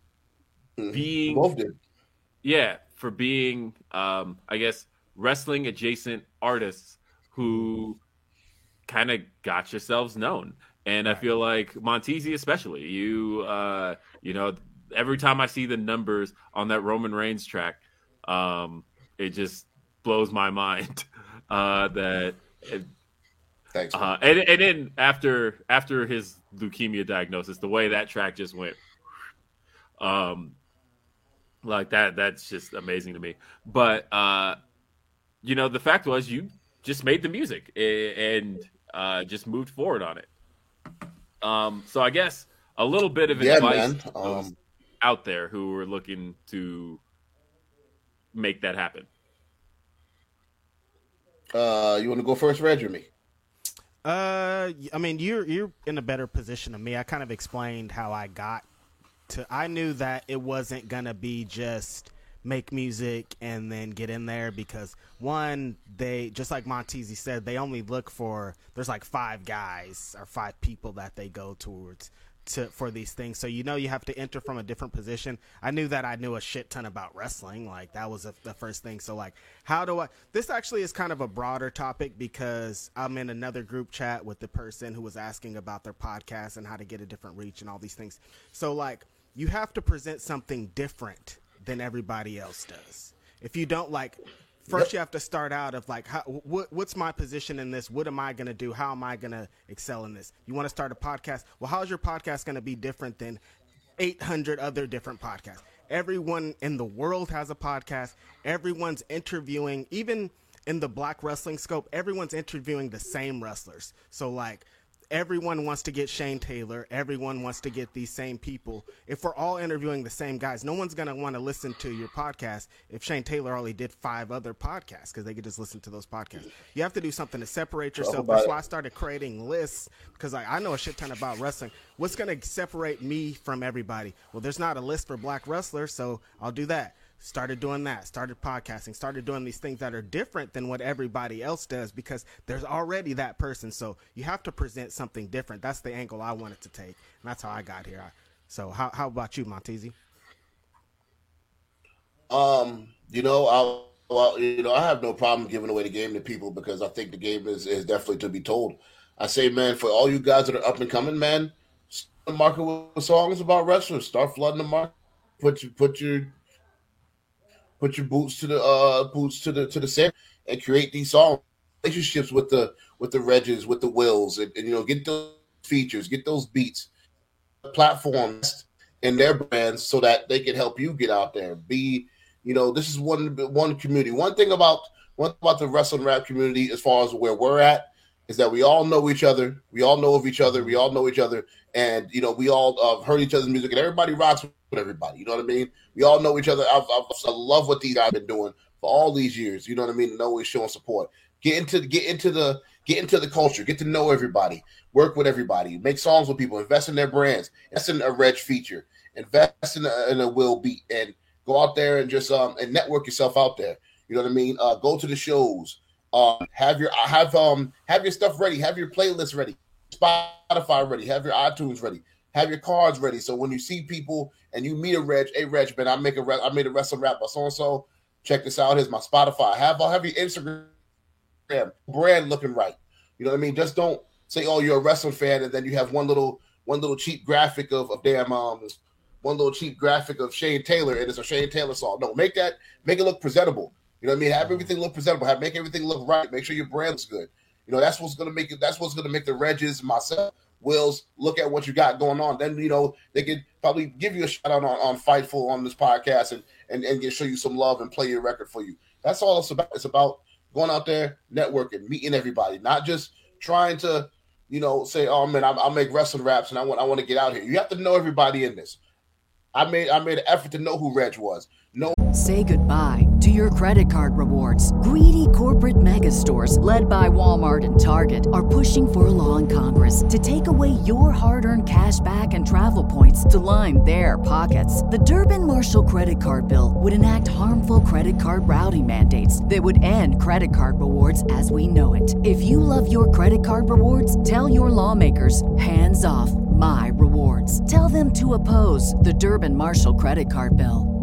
being both did. yeah, for being um I guess wrestling adjacent artists who kind of got yourselves known. And I feel like Montezi especially, you uh you know, every time I see the numbers on that Roman Reigns track, um it just blows my mind uh that it, Thanks. uh, and and then after after his leukemia diagnosis, the way that track just went, um, like that that's just amazing to me. But uh, you know, the fact was you just made the music and uh, just moved forward on it. Um, so I guess a little bit of Yeah, advice. Um, out there who are looking to make that happen. Uh, you want to go first, Reg, or me? Uh, I mean, you're you're in a better position than me. I kind of explained how I got to. I knew that it wasn't gonna be just make music and then get in there because one, they just like Montezi said, they only look for. There's like five guys or five people that they go towards to for these things. So you know you have to enter from a different position. I knew that I knew a shit ton about wrestling. Like that was a, the first thing. So like, how do I? This actually is kind of a broader topic because I'm in another group chat with the person who was asking about their podcast and how to get a different reach and all these things. So like, you have to present something different than everybody else does. If you don't like. First, you have to start out of like, how, what, what's my position in this? What am I going to do? How am I going to excel in this? You want to start a podcast? Well, how's your podcast going to be different than 800 other different podcasts? Everyone in the world has a podcast. Everyone's interviewing, even in the black wrestling scope, everyone's interviewing the same wrestlers. So, like, everyone wants to get Shane Taylor. Everyone wants to get these same people. If we're all interviewing the same guys, no one's going to want to listen to your podcast if Shane Taylor only did five other podcasts because they could just listen to those podcasts. You have to do something to separate yourself. That's why I started creating lists because like, I know a shit ton about wrestling. What's going to separate me from everybody? Well, there's not a list for black wrestlers, so I'll do that. Started doing that, started podcasting, started doing these things that are different than what everybody else does because there's already that person. So you have to present something different. That's the angle I wanted to take. And that's how I got here. I- So how, how about you, Montezi? Um, you know, I'll, well, you know, I have no problem giving away the game to people because I think the game is, is definitely to be told. I say, man, for all you guys that are up and coming, man, the market with songs about wrestlers. Start flooding the market. Put your put your put your boots to the uh boots to the to the set and create these songs relationships with the with the Regs, with the Wills, and, and you know, get those features, get those beats, platforms and their brands so that they can help you get out there. Be you know, this is one one community. One thing about one thing about the wrestling rap community, as far as where we're at, is that we all know each other. We all know of each other. We all know each other, and you know, we all uh, heard each other's music, and everybody rocks with everybody. You know what I mean? We all know each other. I've, I've, I love what these guys have been doing for all these years. You know what I mean? And always showing support. Get into get into the get into the culture. Get to know everybody. Work with everybody. Make songs with people. Invest in their brands. Invest in a Reg feature. Invest in a, in a Will beat and go out there and just um and network yourself out there. You know what I mean? Uh, go to the shows. Uh, have your have um have your stuff ready. Have your playlist ready. Spotify ready. Have your iTunes ready. Have your cards ready. So when you see people and you meet a Reg, hey Reg, man, I make a re- I made a wrestling rap by so and so. Check this out. Here's my Spotify. Have I'll have your Instagram brand looking right. You know what I mean? Just don't say, oh, you're a wrestling fan, and then you have one little one little cheap graphic of, of damn um one little cheap graphic of Shane Taylor, and it's a Shane Taylor song. No, make that make it look presentable. You know what I mean? Have everything look presentable. Have make everything look right. Make sure your brand looks good. You know, that's what's gonna make it. That's what's gonna make the Regis, myself, Wills look at what you got going on. Then you know they could probably give you a shout out on, on Fightful on this podcast and and and get, show you some love and play your record for you. That's all it's about. It's about going out there, networking, meeting everybody, not just trying to, you know, say, "Oh man, I'll, I'll make wrestling raps and I want I want to get out here." You have to know everybody in this. I made I made an effort to know who Reg was. No. Say goodbye to your credit card rewards. Greedy corporate mega stores, led by Walmart and Target, are pushing for a law in Congress to take away your hard-earned cash back and travel points to line their pockets. The Durbin Marshall credit card bill would enact harmful credit card routing mandates that would end credit card rewards as we know it. If you love your credit card rewards, tell your lawmakers hands off my rewards. Tell them to oppose the Durbin Marshall credit card bill.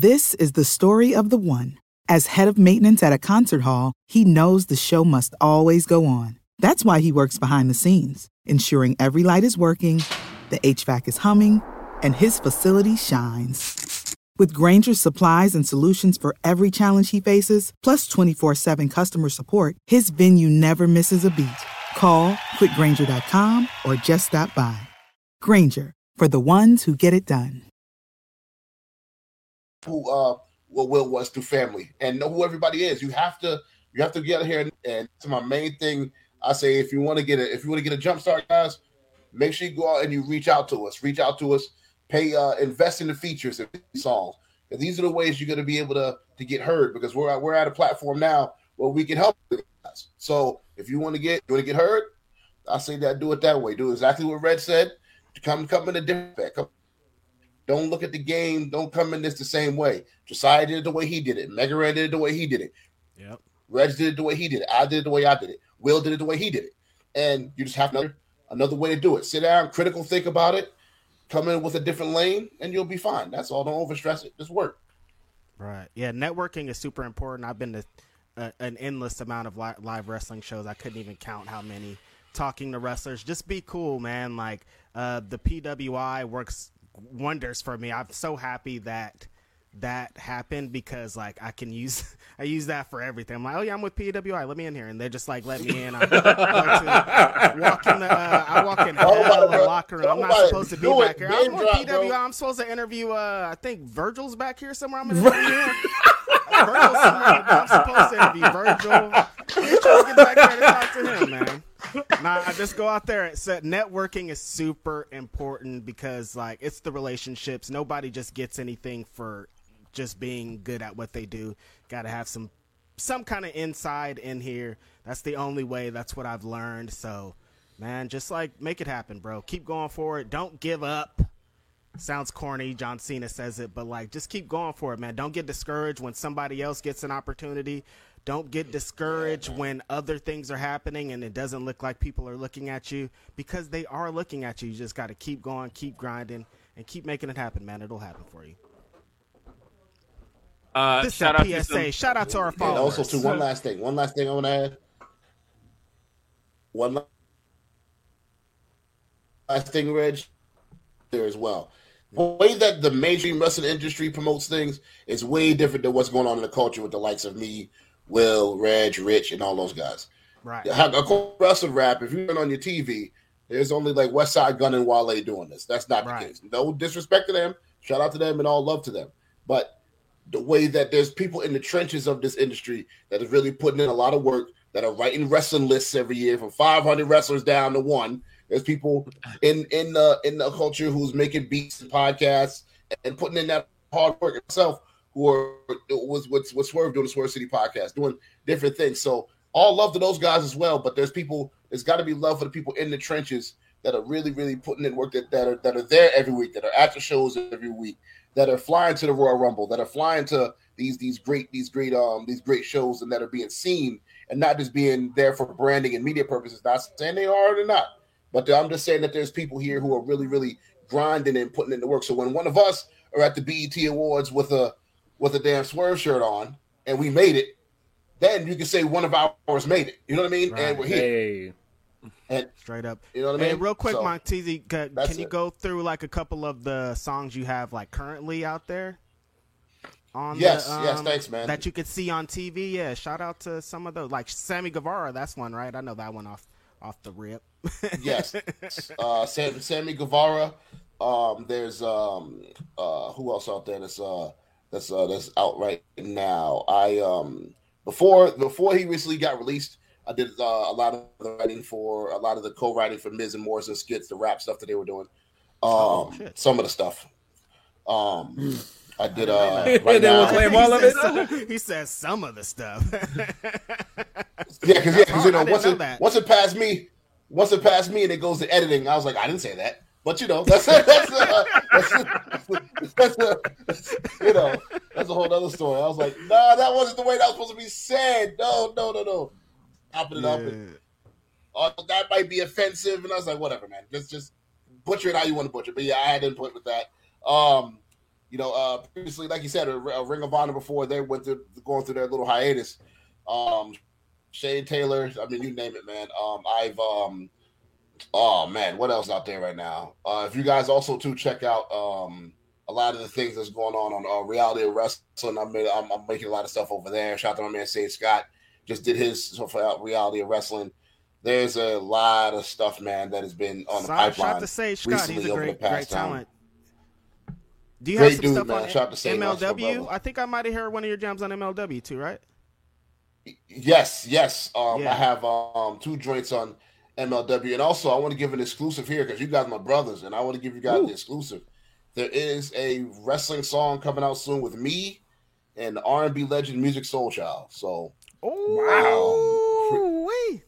This is the story of the one. As head of maintenance at a concert hall, he knows the show must always go on. That's why he works behind the scenes, ensuring every light is working, the HVAC is humming, and his facility shines. With Grainger's supplies and solutions for every challenge he faces, plus 24 7 customer support, his venue never misses a beat. Call click grainger.com or just stop by. Grainger, for the ones who get it done who uh what Will was to family and know who everybody is. You have to you have to get here and, and to my main thing. I say if you want to get a if you want to get a jump start, guys, make sure you go out and you reach out to us. Reach out to us. Pay uh invest in the features of songs. And these are the ways you're going to be able to to get heard because we're at, we're at a platform now where we can help. So if you want to get you want to get heard, I say that do it that way. Do exactly what Red said. Come come in a different come don't look at the game. Don't come in this the same way. Josiah did it the way he did it. Mega Ran did it the way he did it. Yep. Reg did it the way he did it. I did it the way I did it. Will did it the way he did it. And you just have another another way to do it. Sit down, critical think about it, come in with a different lane, and you'll be fine. That's all. Don't overstress it. Just work. Right. Yeah. Networking is super important. I've been to uh, an endless amount of li- live wrestling shows. I couldn't even count how many. Talking to wrestlers, just be cool, man. Like uh, the PWI works wonders for me. I'm so happy that that happened because like I can use I use that for everything. I'm like, oh yeah, I'm with PWI. Let me in here, and they're just like, let me in. I walk in the uh, I walk in hell in the locker room. I'm not supposed to be back here. I'm with PWI. I'm supposed to interview. Uh, I think Virgil's back here somewhere. I'm interviewing. Virgil's I'm supposed to be Virgil. I'm trying to get back there to talk to him, man nah, I just go out there. Set networking is super important because like it's the relationships. Nobody just gets anything for just being good at what they do. Got to have some some kind of inside in here. That's the only way. That's what I've learned. So, man, just like make it happen, bro. Keep going for it. Don't give up. Sounds corny. John Cena says it, but like just keep going for it, man. Don't get discouraged when somebody else gets an opportunity. Don't get discouraged when other things are happening and it doesn't look like people are looking at you because they are looking at you. You just got to keep going, keep grinding, and keep making it happen, man. It'll happen for you. Uh, this shout out PSA. Some... Shout out to our followers. also, to one last thing. One last thing I want to add. One last thing, Reg, there as well. The way that the mainstream wrestling industry promotes things is way different than what's going on in the culture with the likes of me, Will, Reg, Rich, and all those guys. Right. A wrestling rap, if you turn on your TV, there's only like Westside Gunn and Wale doing this. That's not right. the case. No disrespect to them. Shout out to them and all love to them. But the way that there's people in the trenches of this industry that is really putting in a lot of work, that are writing wrestling lists every year from 500 wrestlers down to one. There's people in in the in the culture who's making beats and podcasts and putting in that hard work itself who are was what's what Swerve doing the Swerve City podcast, doing different things. So all love to those guys as well. But there's people, there's got to be love for the people in the trenches that are really, really putting in work that, that are that are there every week, that are the shows every week, that are flying to the Royal Rumble, that are flying to these these great these great um these great shows and that are being seen and not just being there for branding and media purposes. Not saying they are or not, but I'm just saying that there's people here who are really, really grinding and putting in the work. So when one of us are at the BET Awards with a with a damn swerve shirt on and we made it, then you can say one of ours made it. You know what I mean? Right. And we're here. Hey. And Straight up. You know what I Hey, mean? real quick, So, Montezi, ca- that's can you it. go through like a couple of the songs you have like currently out there? On Yes, the, yes, um, thanks, man. That you could see on TV. Yeah, shout out to some of those, like Sammy Guevara. That's one, right? I know that one off off the rip. Yes, uh, Sam, Sammy Guevara. Um, there's um, uh, who else out there that's uh, that's uh, that's out right now. I um, before before he recently got released, I did uh, a lot of the writing for a lot of the co-writing for Miz and Morrison skits, the rap stuff that they were doing. Um, Oh, some of the stuff. Um, I did. Uh, right now, claim He all of says it. some- he says some of the stuff. Yeah, because yeah, because you Oh, know once know it that. once it passed me, once it passed me and it goes to editing, I was like, I didn't say that, but you know that's that's, uh, that's, that's, you know that's a whole other story. I was like, nah, that wasn't the way that was supposed to be said. No, no, no, no. Chopping it up, and, oh, that might be offensive, and I was like, whatever, man. Just just butcher it how you want to butcher. it. But yeah, I had input with that. Um, you know, uh, previously, like you said, a, a Ring of Honor before they went through going through their little hiatus. Um, Shane Taylor, I mean, you name it, man. Um, I've um, oh man, what else out there right now? Uh, if you guys also too check out um a lot of the things that's going on on uh, reality of wrestling. I'm, I'm I'm making a lot of stuff over there. Shout out to my man Sage Scott, just did his for reality of wrestling. There's a lot of stuff, man, that has been on the Shout- pipeline. Shout out to Sage Scott. He's a great, great talent. Do you Great have some dude, stuff man. on Shout out to Sage, MLW? I think I might have heard one of your jams on MLW too, right? Yes, yes. Um, Yeah. I have um two joints on MLW, and also I want to give an exclusive here because you guys are my brothers, and I want to give you guys the exclusive. There is a wrestling song coming out soon with me and R and B legend Musiq Soulchild. So Oh, wait.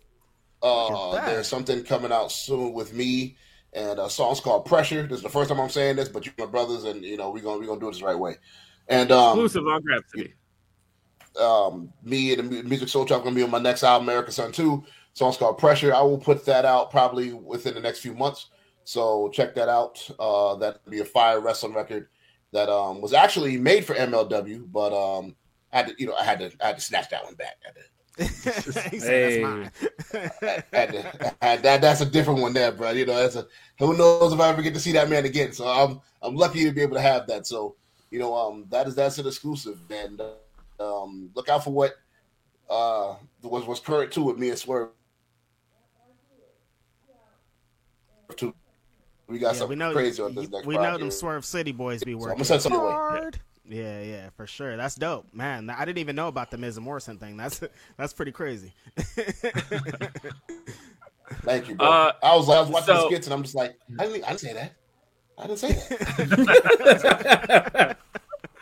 uh, there's something coming out soon with me, and a song's called Pressure. This is the first time I'm saying this, but you're my brothers, and you know we're gonna we're gonna do it the right way. And um, Exclusive on Grab City. Um, me and the Musiq Soulchild gonna be on my next album, American Sun 2. Song's called Pressure. I will put that out probably within the next few months. So check that out. Uh, that'll be a fire wrestling record that um was actually made for MLW, but um I had to, you know, I had to I had to snatch that one back. I had to, he said Hey. that's mine. I had to, I had- that that's a different one there, bro. You know, that's a who knows if I ever get to see that man again. So I'm I'm lucky to be able to have that. So you know, um, that is that's an exclusive, and uh, um, look out for what uh was was current too with me and Swerve. Too. We got Yeah, something we know, crazy on this next. we know them. Swerve City boys be I'm working gonna send something away. hard. Yeah, yeah, for sure. That's dope, man. I didn't even know about the Miz and Morrison thing. That's that's pretty crazy. Thank you, bro. Uh, I was I was watching the so- skits and I'm just like, I didn't, I didn't say that. I didn't say that.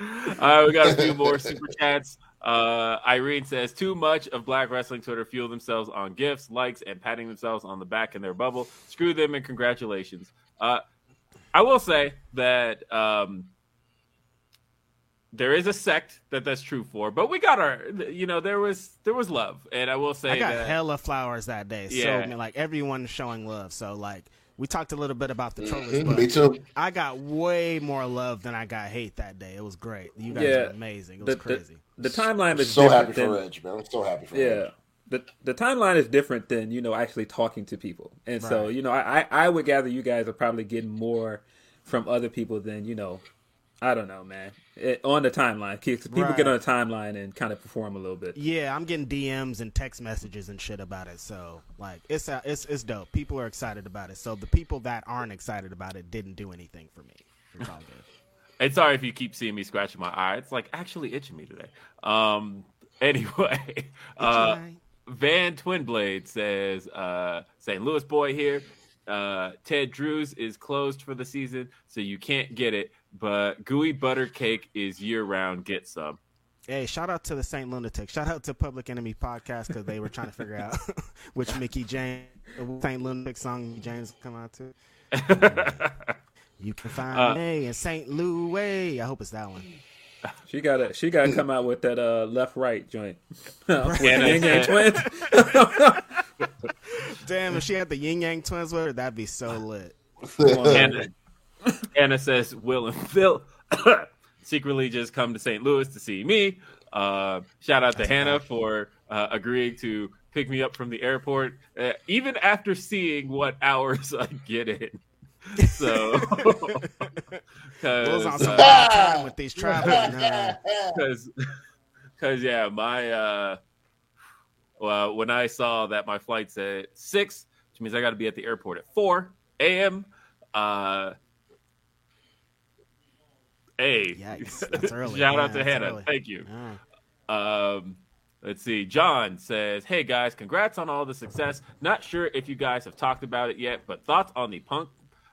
All right, we got a few more super chats. Uh, Irene says too much of Black Wrestling Twitter fuel themselves on gifts, likes, and patting themselves on the back in their bubble. Screw them and congratulations. Uh, I will say that um, there is a sect that that's true for, but we got our, you know, there was there was love, and I will say I got that hella flowers that day. Yeah. So like everyone showing love. So like we talked a little bit about the trollers, Mhm, but me too. I got way more love than I got hate that day. It was great. You guys Yeah. were amazing. It was the, crazy. The, the timeline is So happy than, for Reg, man. I'm so happy for Yeah. Reg. The the timeline is different than, you know, actually talking to people. And so, you know, I, I I would gather you guys are probably getting more from other people than, you know, I don't know, man. It, on the timeline, People Right. get on the timeline and kind of perform a little bit. Yeah, I'm getting DMs and text messages and shit about it. So like it's uh, it's it's dope. People are excited about it. So the people that aren't excited about it didn't do anything for me. It's all good. And sorry if you keep seeing me scratching my eye. It's like actually itching me today. Um. Anyway, uh. Van Twinblade says, uh, "St. Louis boy here. Uh, Ted Drewes is closed for the season, so you can't get it. But gooey butter cake is year round. Get some. Hey, shout out to the Saint Lunatic. Shout out to Public Enemy podcast because they were trying to figure out which Mickie James Saint Lunatic song James come out to. You can find Uh, me in St. Louis. I hope it's that one. She gotta she gotta come out with that uh left right joint. With Yeah, Yin Yang Twins. Damn, if she had the Yin Yang Twins with her, that'd be so lit. Anna, Anna says, Will and Phil secretly just come to St. Louis to see me. Uh, shout out to Hannah for uh, agreeing to pick me up from the airport, uh, even after seeing what hours I get in. So, because some wild time with these traveling. Uh, because because yeah my uh well when i saw that my flight's at six which means i got to be at the airport at 4 a.m uh hey. Yikes, that's early. shout out to hannah. early. thank you. Yeah. um let's see. John says hey guys congrats on all the success. Not sure if you guys have talked about it yet but thoughts on the punk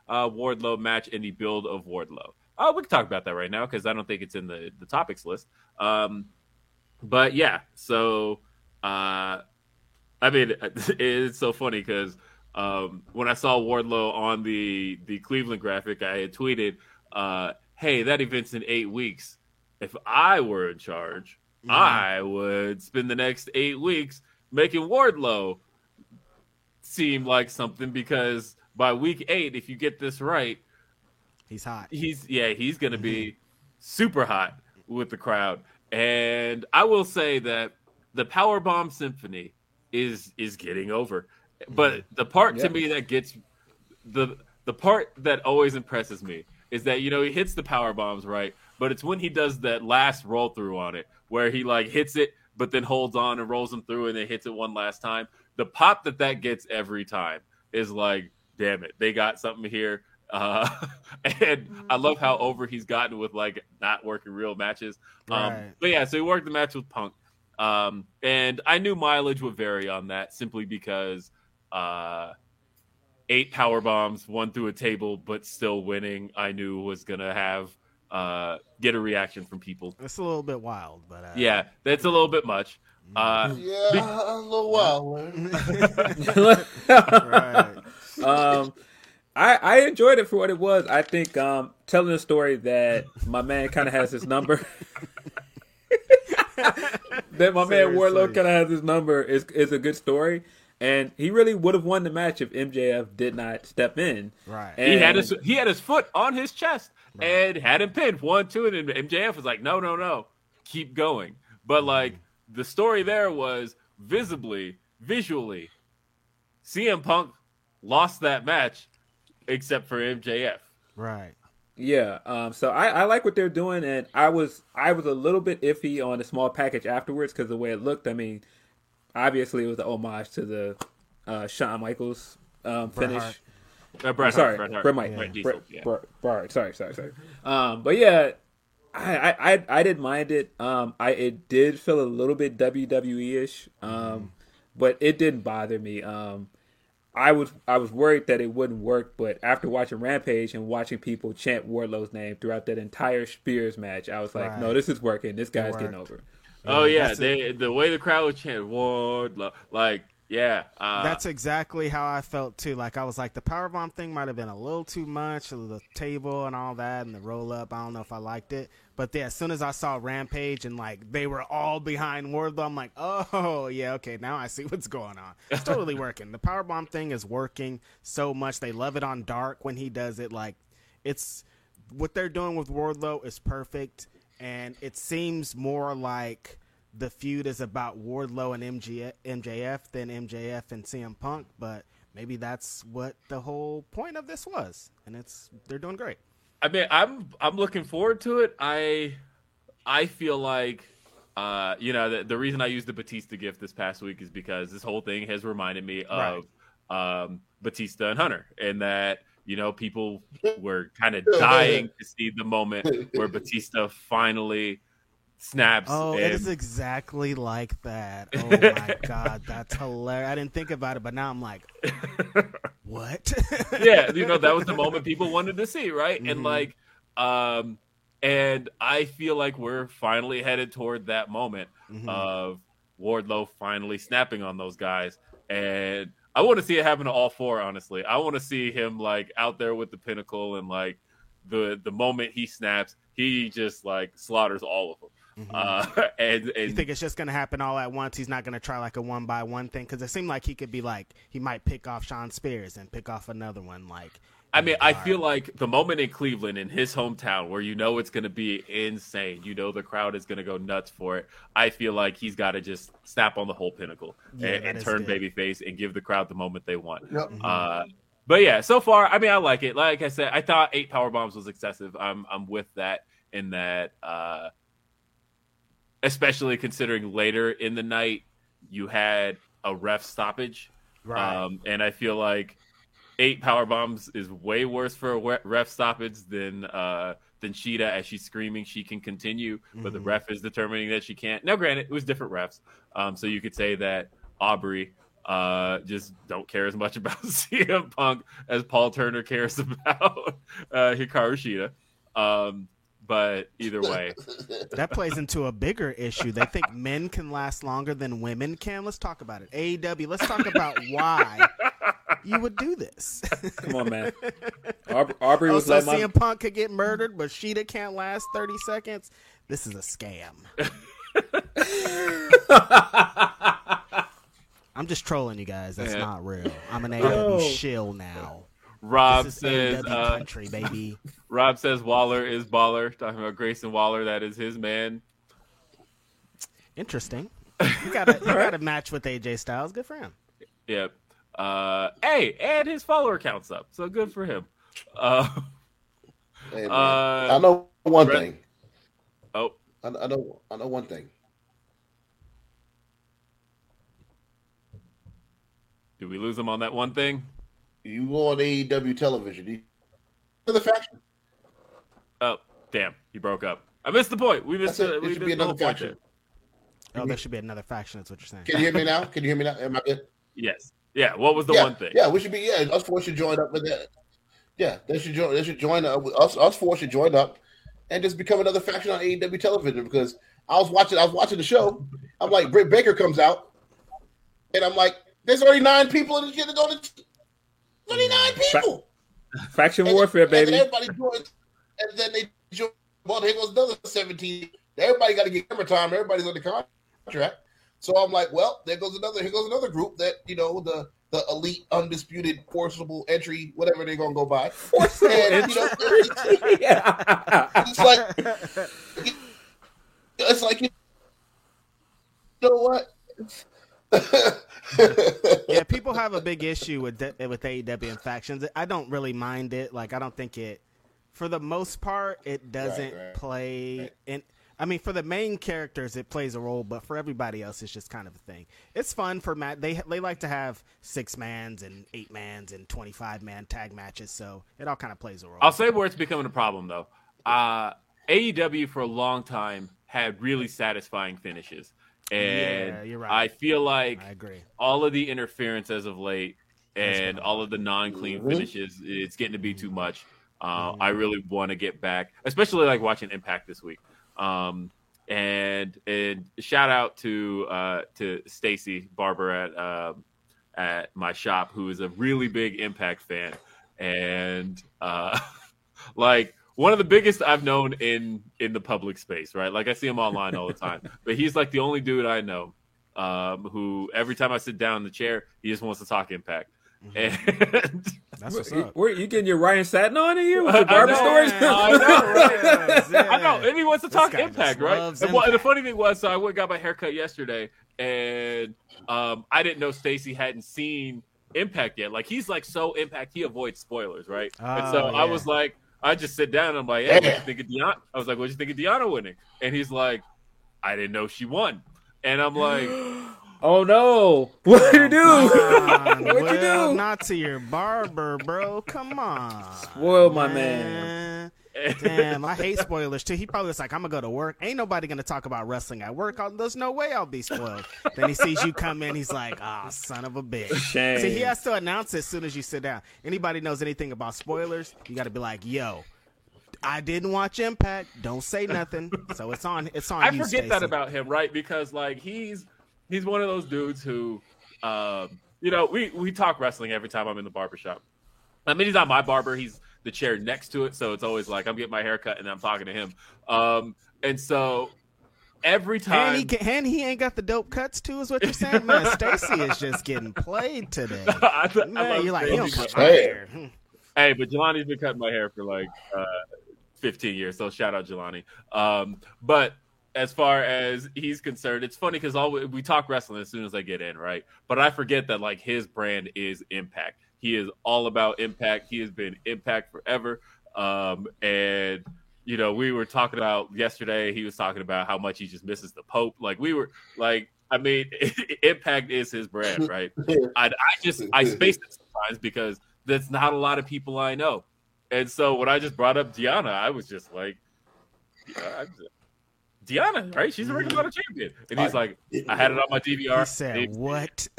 uh wardlow match and the build of wardlow? Oh we can talk about that right now because i don't think it's in the the topics list. Um but yeah so uh i mean it's so funny because um when i saw wardlow on the the cleveland graphic i had tweeted uh hey that event's in eight weeks. If i were in charge mm-hmm. i would spend the next eight weeks making wardlow seem like something because by week eight if you get this right He's hot. he's yeah he's gonna be mm-hmm. super hot with the crowd. And i will say that the power bomb symphony is is getting over. But mm-hmm. the part to me that gets the the part that always impresses me is that you know he hits the power bombs right? But it's when he does that last roll through on it where he like hits it but then holds on and rolls them through and then hits it one last time. The pop that that gets every time is like damn it they got something here. Uh and i love how over he's gotten with like not working real matches. Um Right. but yeah so he worked the match with punk. Um and i knew mileage would vary on that simply because uh eight power bombs, one through a table, but still winning. I knew was gonna have uh, get a reaction from people. It's a little bit wild, but uh, Yeah, that's a little bit much. Uh, Yeah, a little while. right. um, I I enjoyed it for what it was. I think um, telling a story that my man kind of has his number. that my man Seriously. Wardlow kind of has his number is is a good story, and he really would have won the match if MJF did not step in. Right. he had his he had his foot on his chest and had him pinned one, two, and MJF was like, "No, no, no, keep going." But like the story there was visibly, visually, CM Punk lost that match, except for MJF. Right. Yeah, um, so I, I like what they're doing, and I was I was a little bit iffy on the small package afterwards because the way it looked. I mean, obviously it was an homage to the uh, Shawn Michaels um, finish. Hart. Uh, Bret sorry, Bret Hart, Bret Mike, Bret Bret, Diesel, yeah. Bret- Bret- sorry, sorry, sorry. Um, but yeah, I, I, I, didn't mind it. Um, I it did feel a little bit WWE ish, um, but it didn't bother me. Um, I was I was worried that it wouldn't work, but after watching Rampage and watching people chant Wardlow's name throughout that entire Spears match, I was like, Right. no, this is working. This guy's getting over. Oh yeah, they the way the crowd would chant Wardlow, like yeah, uh, That's exactly how I felt too. Like I was like the powerbomb thing might have been a little too much, the table and all that, and the roll up. I don't know if I liked it, but yeah, as soon as I saw Rampage and like they were all behind Wardlow, I'm like, oh yeah, okay, now I see what's going on. It's totally working. The powerbomb thing is working so much. They love it on Dark when he does it. Like it's what they're doing with Wardlow is perfect, and it seems more like the feud is about Wardlow and MG- MJF than MJF and CM Punk, but maybe that's what the whole point of this was, and it's they're doing great. I mean, I'm I'm looking forward to it. I I feel like uh, you know the, the reason I used the Batista gift this past week is because this whole thing has reminded me of um, Batista and Hunter, and that you know people were kind of dying to see the moment where Batista finally snaps. Oh, it and- is exactly like that. Oh my god, that's hilarious. I didn't think about it, but now I'm like, what? yeah, you know, that was the moment people wanted to see, right? And Mhm. like, um, and I feel like we're finally headed toward that moment Mhm. of Wardlow finally snapping on those guys. And I want to see it happen to all four, honestly. I want to see him like out there with the pinnacle and like the the moment he snaps, he just like slaughters all of them. Uh, and and You think it's just gonna happen all at once? He's not gonna try like a one by one thing because it seemed like he could be like he might pick off Shawn Spears and pick off another one. Like I mean, I feel like the moment in Cleveland, in his hometown, where you know it's going to be insane, you know the crowd is going to go nuts for it. I feel like he's got to just snap on the whole pinnacle Yeah, and, and turn good. babyface and give the crowd the moment they want. Yep. Uh, but yeah, so far, I mean, I like it. Like I said, I thought eight power bombs was excessive. I'm I'm with that in that, uh, especially considering later in the night you had a ref stoppage, Right. um, and I feel like eight power bombs is way worse for a ref stoppage than uh, than Shida as she's screaming she can continue, but the Mhm. ref is determining that she can't. Now, granted, it was different refs, um, so you could say that Aubrey uh, just don't care as much about CM Punk as Paul Turner cares about uh, Hikaru Shida. Um, but either way, That plays into a bigger issue. They think men can last longer than women can. Let's talk about it. AEW, let's talk about why you would do this. Come on, man. Aub- Aubrey was also, like, my, CM Punk could get murdered, but Shida can't last 30 seconds. This is a scam. I'm just trolling you guys. That's Yeah. not real. I'm an AEW shill now. Rob says uh, country, baby. Rob says Waller is baller. Talking about Grayson Waller, that is his man. Interesting. You got a you got a match with AJ Styles. Good for him. Yep. Uh, hey, and his follower counts up, so good for him. Uh, Hey. Uh, I know one Brett- thing. oh, I, I know. I know one thing. did we lose him on that one thing? You go on AEW television. You, the faction. Oh, damn, he broke up. I missed the point. We missed it. the, It we should missed be another point faction. Oh, there should be another faction. That's what you're saying. Can you hear me now? Can you hear me now? Am I good? Yes. Yeah. What was the yeah, one thing? Yeah, we should be. Yeah, us four should join up with that. Yeah, they should join. They should join up. Us, us four should join up and just become another faction on AEW television. Because I was watching. I was watching the show. I'm like, Britt Baker comes out, and I'm like, there's already nine people in the shit. There's only only nine people. faction And- warfare, and then baby. everybody joins, and then they join. Well, here goes another 17. Everybody got to get camera time. Everybody's on the contract. So I'm like, well, there goes another. Here goes another group that you know the the elite, undisputed, forcible entry, whatever they're gonna go by. And, you know, it's, yeah. it's like it's like you know what. yeah, people have a big issue with the, with AEW and factions. I don't really mind it. Like, I don't think it, for the most part, it doesn't right, play. right. In, I mean, for the main characters, it plays a role, but for everybody else, it's just kind of a thing. It's fun for Matt. They they like to have six mans and eight mans and twenty five man tag matches, so it all kind of plays a role. I'll say where it's becoming a problem though. Uh, AEW for a long time had really satisfying finishes, and Yeah, you're right. I feel like I agree. all of the interference as of late and all of the non-clean Mhm. finishes, it's getting to be too much. Uh, I really want to get back, especially like watching Impact this week. Um, and and shout out to uh, to Stacy Barber at um at my shop, who is a really big Impact fan, and uh, like one of the biggest I've known in in the public space. Right, like I see him online all the time, but he's like the only dude I know um, who every time I sit down in the chair, he just wants to talk Impact. And That's what's You- up. Where you getting your Ryan Satin on in here with I the barber know, stories? man. I know, right? Yeah. I know, and he wants to This talk guy just Impact, right? loves And, well, and the Impact. funny thing was, so I went and got my haircut yesterday, and um, I didn't know Stacy hadn't seen Impact yet. Like he's like so Impact, he avoids spoilers, right? and so Oh, I yeah. was like, I just sit down and I'm like, hey, what Yeah. you think of Deonna? I was like, what you think of Deonna winning? And he's like, I didn't know she won. And I'm like, oh no! What did you do? Come on, What'd you do? Not to your barber, bro. Come on. Spoil my man. Damn, I hate spoilers too. He probably was like, I'm gonna go to work. Ain't nobody gonna talk about wrestling at work. I'll- There's no way I'll be spoiled. then he sees you come in, he's like, ah, son of a bitch. Shame. See, he has to announce it as soon as you sit down. Anybody knows anything about spoilers, you gotta be like, yo, I didn't watch Impact. Don't say nothing. So it's on it's on I you, forget that about him, right? Because like he's he's one of those dudes who, um, you know, we we talk wrestling every time I'm in the barbershop. I mean, he's not my barber; he's the chair next to it, so it's always like I'm getting my hair cut and I'm talking to him. Um, and so every time And he, can, and he ain't got the dope cuts too, is what you're saying, man. Stacy is just getting played today. I, I Man, love you're like, he don't cut my Hey. hair. Hmm. Hey, but Jelani's been cutting my hair for like uh, 15 years, so shout out Jelani. Um, but as far as he's concerned, it's funny because all we, we talk wrestling as soon as I get in, right? But I forget that like his brand is Impact. He is all about Impact. He has been Impact forever. Um, and you know, we were talking about yesterday. He was talking about how much he just misses the Pope. Like we were like, I mean, Impact is his brand, right? I, I just I spaced it sometimes because that's not a lot of people I know. And so when I just brought up Deonna, I was just like, yeah, Deonna, right? She's a Ring of Honor champion. And he's like, I had it on my DVR. He said, "What?"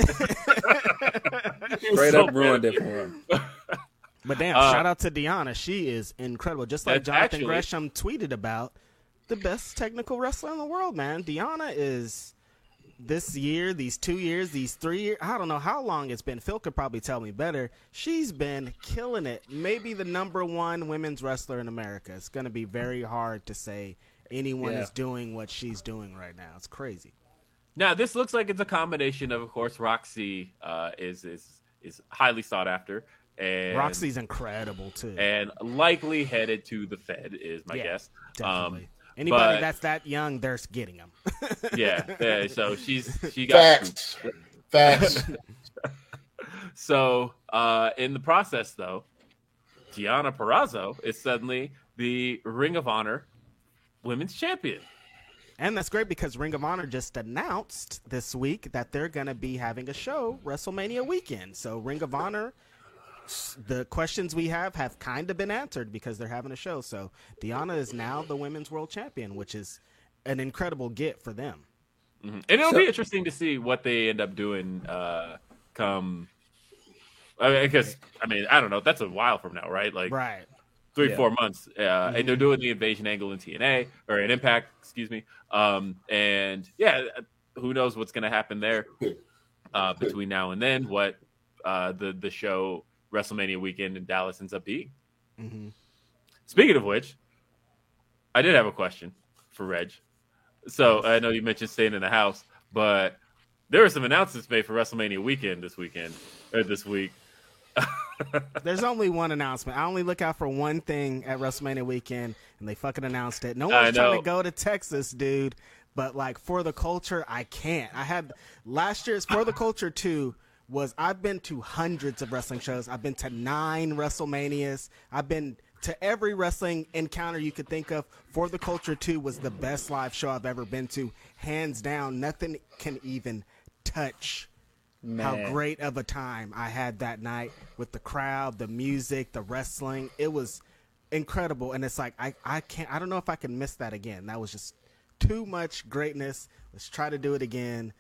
Straight so up ruined it for him. But damn, Uh, shout out to Deonna. She is incredible. Just like Jonathan actually- Gresham tweeted about, the best technical wrestler in the world, man. Deonna is this year, these two years, these three years. I don't know how long it's been. Phil could probably tell me better. She's been killing it. Maybe the number one women's wrestler in America. It's going to be very hard to say anyone Yeah. is doing what she's doing right now. It's crazy. Now this looks like it's a combination of, of course, Roxy uh, is is is highly sought after, and Roxy's incredible too. and likely headed to the Fed is my Yeah, guess. Definitely. Um, Anybody but- that's that young, they're getting them. yeah, yeah. So she's she got Facts. Facts. So, uh, in the process, though, Deonna Purrazzo is suddenly the Ring of Honor Women's Champion. And that's great because Ring of Honor just announced this week that they're going to be having a show WrestleMania weekend. So Ring of Honor, the questions we have have kind of been answered because they're having a show. So Deonna is now the women's world champion, which is an incredible get for them. And it'll So- be interesting to see what they end up doing uh, come. I mean, because I mean, I don't know. That's a while from now, right? Like Right. Three, Yeah. four months, uh, and they're doing the invasion angle in TNA or in Impact, excuse me. Um, and yeah, who knows what's going to happen there uh, between now and then? What uh, the the show WrestleMania weekend in Dallas ends up being. hmm Speaking of which, I did have a question for Reg. So I know you mentioned staying in the house, but there were some announcements made for WrestleMania weekend this weekend or this week. There's only one announcement. I only look out for one thing at WrestleMania weekend, and they fucking announced it. No one's trying to go to Texas, dude. But like for the culture, I can't. I had last year's for the culture too. was I've been to hundreds of wrestling shows. I've been to nine WrestleManias. I've been to every wrestling encounter you could think of. For the culture two was the best live show I've ever been to, hands down. Nothing can even touch how great of a time I had that night with the crowd, the music, the wrestling. It was incredible. And it's like I, I can't I don't know if I can miss that again. That was just too much greatness. Let's try to do it again.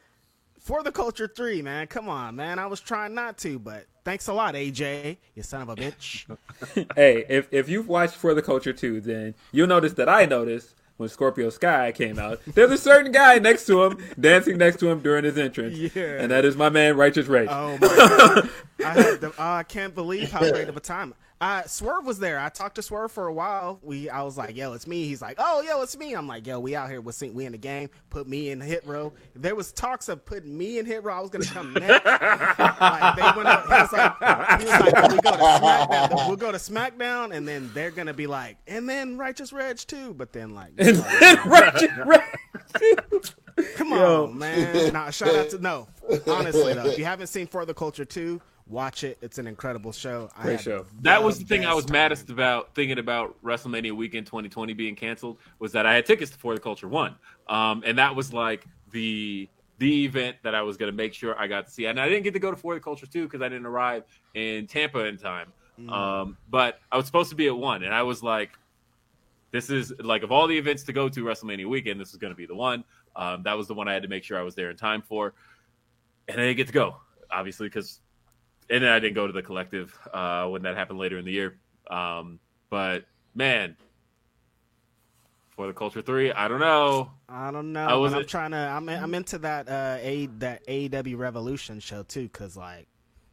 For the culture three, man. Come on, man. I was trying not to, but thanks a lot, AJ. You son of a bitch. hey, if if you've watched For the Culture 2, then you'll notice that I noticed when Scorpio Sky came out, there's a certain guy next to him dancing next to him during his entrance, Yeah. and that is my man Righteous Rage. Oh my god! I had the, oh, I can't believe how great of a time. Uh, Swerve was there. I talked to Swerve for a while. We, I was like, "Yo, it's me." He's like, "Oh, yo, it's me." I'm like, "Yo, we out here. We we in the game. Put me in hit row." There was talks of putting me in hit row. I was gonna come next. like, they went up, he was like, he was like, "We go to SmackDown. We'll go to SmackDown, and then they're gonna be like, and then Righteous Reg too." But then like, Righteous Rage. Come Yo. on, man. Nah, shout out to no. Honestly though, if you haven't seen For the Culture 2, watch it. It's an incredible show. Great had show. That was the thing I was time. maddest about thinking about WrestleMania weekend 2020 being canceled was that I had tickets to For the Culture One, um, and that was like the the event that I was going to make sure I got to see. And I didn't get to go to For the Culture Two because I didn't arrive in Tampa in time. Um, but I was supposed to be at one, and I was like, "This is like of all the events to go to WrestleMania weekend, this is going to be the one." Um, that was the one I had to make sure I was there in time for, and I didn't get to go, obviously, because and then I didn't go to the collective uh, when that happened later in the year. Um, but man, for the culture three, I don't know. I don't know. I but I'm trying to. I'm I'm into that uh a that AEW Revolution show too, cause like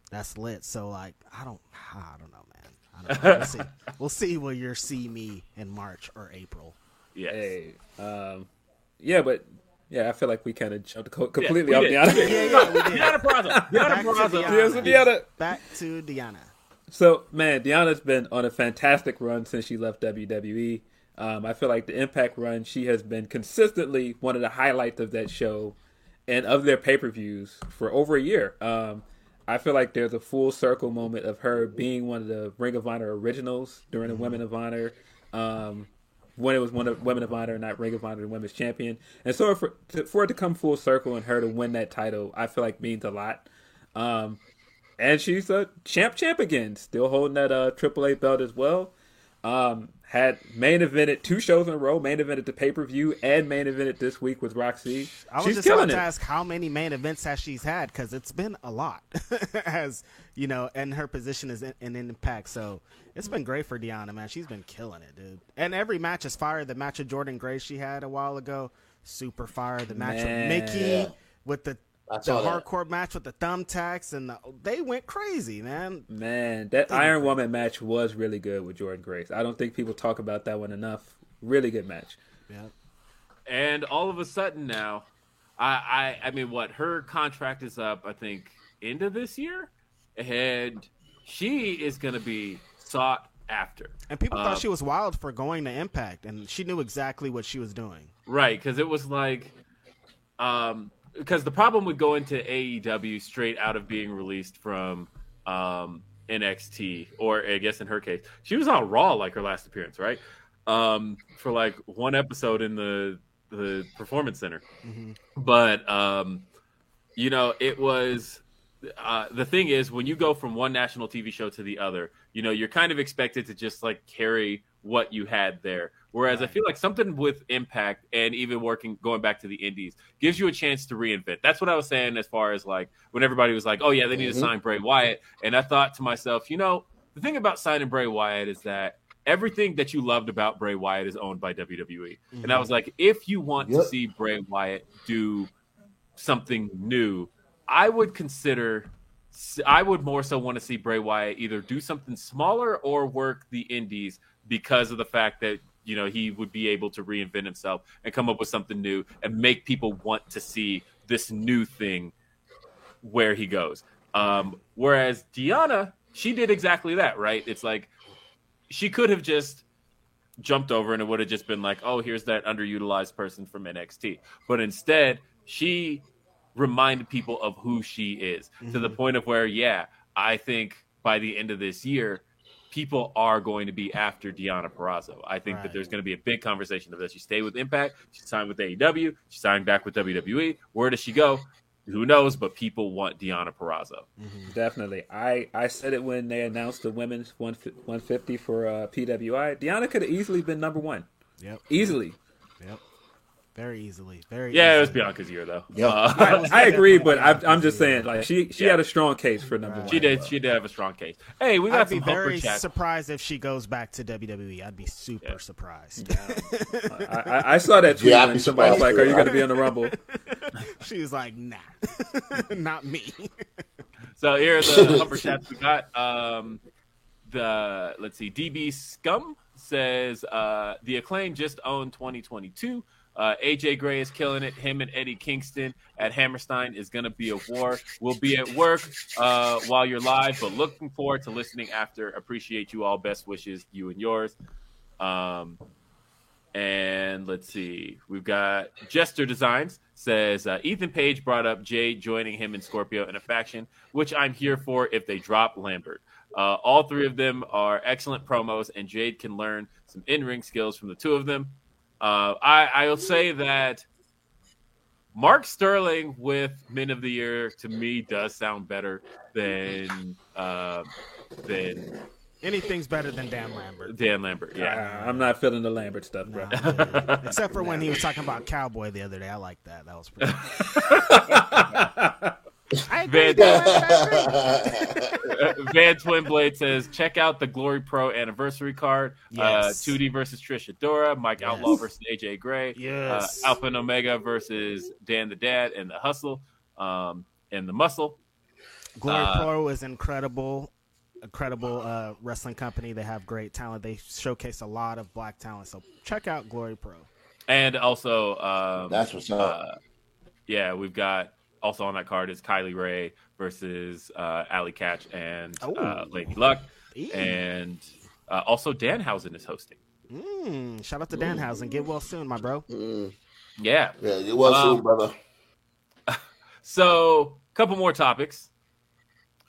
that's lit. So like I don't I don't know, man. I don't know. We'll see. We'll see where you see me in March or April. Yes. Hey, um, yeah, but yeah, I feel like we kind of jumped completely we off did. the other. Yeah, yeah, we did. Deonna Purrazzo. Deonna Back to Purrazzo. Deonna. Yes, Deonna. Back to Deonna. So man, Deonna's been on a fantastic run since she left WWE. Um, I feel like the Impact run, she has been consistently one of the highlights of that show and of their pay per views for over a year. Um, I feel like there's a full circle moment of her being one of the Ring of Honor originals during the Women of Honor, um, when it was one of Women of Honor, not Ring of Honor, Women's Champion. And so for for it to come full circle and her to win that title, I feel like means a lot. Um, and she's a champ, champ again, still holding that uh, AAA belt as well. Um, had main evented two shows in a row, main evented the pay per view and main evented this week with Roxy. I was She's just about killing to ask how many main events has she's had because it's been a lot, as you know, and her position is in, in Impact. So it's been great for Deonna, man. She's been killing it, dude. And every match is fire. The match of Jordynne Grace she had a while ago, super fire. The match Man. with Mickie Yeah. with the I the saw that. hardcore match with the thumbtacks and the, they went crazy, man. Man, that Iron Woman match was really good with Jordynne Grace. I don't think people talk about that one enough. Really good match. Yeah. And all of a sudden now, I, I I mean, what her contract is up? I think end of this year, and she is going to be sought after. And people Uh, thought she was wild for going to Impact, and she knew exactly what she was doing. Right, because it was like, um, because the problem with going to AEW straight out of being released from um, NXT, or I guess in her case, she was on Raw like her last appearance, right? Um, for like one episode in the the Performance Center, but um, you know, it was. Uh, the thing is, when you go from one national TV show to the other, you know, you're kind of expected to just like carry what you had there. Whereas I feel like something with Impact and even working going back to the Indies gives you a chance to reinvent. That's what I was saying as far as like when everybody was like, "Oh yeah, they need to mm-hmm. sign Bray Wyatt," and I thought to myself, you know, the thing about signing Bray Wyatt is that everything that you loved about Bray Wyatt is owned by WWE, and I mm-hmm. was like, if you want to see Bray Wyatt do something new, I would consider. I would more so want to see Bray Wyatt either do something smaller or work the indies because of the fact that you know he would be able to reinvent himself and come up with something new and make people want to see this new thing where he goes. Um, whereas Diana, she did exactly that, right? It's like she could have just jumped over and it would have just been like, oh, here's that underutilized person from NXT. But instead, she reminded people of who she is to the point of where, yeah, I think by the end of this year, people are going to be after Deonna Purrazzo. I think that there's going to be a big conversation of this. She stayed with Impact, she signed with AEW, she signed back with WWE. Where does she go? Who knows? But people want Deonna Purrazzo. Definitely. I, I said it when they announced the women's 150 for uh, PWI. Deonna could have easily been number one. Yep. Easily. Yep. Very easily. Very. Yeah, it was. Bianca's year though. Yeah. Uh, I, I agree, but I, I'm just saying, like she she Yeah. had a strong case for number one. she did. She did have a strong case. Hey, we got I'd be some very chat. surprised if she goes back to WWE. I'd be super Yeah. surprised. I, I, I saw that tweet Yeah, I'd somebody was like, "Are you going to be in the Rumble?" she was like, "Nah, not me." So here are the humper chats we got. Um, the let's see, DB Scum says uh, the acclaim just owned 2022. Uh, AJ Gray is killing it. Him and Eddie Kingston at Hammerstein is going to be a war. We'll be at work uh, while you're live, but looking forward to listening after. Appreciate you all. Best wishes, you and yours. Um, and let's see, we've got Jester Designs says uh, Ethan Page brought up Jade joining him and Scorpio in a faction, which I'm here for if they drop Lambert. Uh, all three of them are excellent promos, and Jade can learn some in ring skills from the two of them. Uh, I, I'll say that Mark Sterling with Men of the Year to me does sound better than uh, than Anything's better than Dan Lambert. Dan Lambert. Yeah. Uh, I'm not feeling the Lambert stuff, bro. Except for when he was talking about Cowboy the other day. I like that. That was pretty. I agree. Van, Dan I agree. Van Twin Blade says, check out the Glory Pro anniversary card. Yes. Uh, 2D versus Trish Adora, Mike Outlaw versus AJ Gray, Yes. uh, Alpha and Omega versus Dan the Dad and the Hustle um, and the Muscle. Glory Uh, Pro is incredible, incredible uh, wrestling company. They have great talent. They showcase a lot of black talent. So check out Glory Pro. And also, um, That's what's up. uh, yeah, we've got also on that card is Kylie Rae versus uh, Allie Katch and uh. Lady Luck. and uh, also Danhausen is hosting. Mm, shout out to Danhausen. Get well soon, my bro. Mm. Yeah. Yeah, you well Um, soon, brother. So, a couple more topics.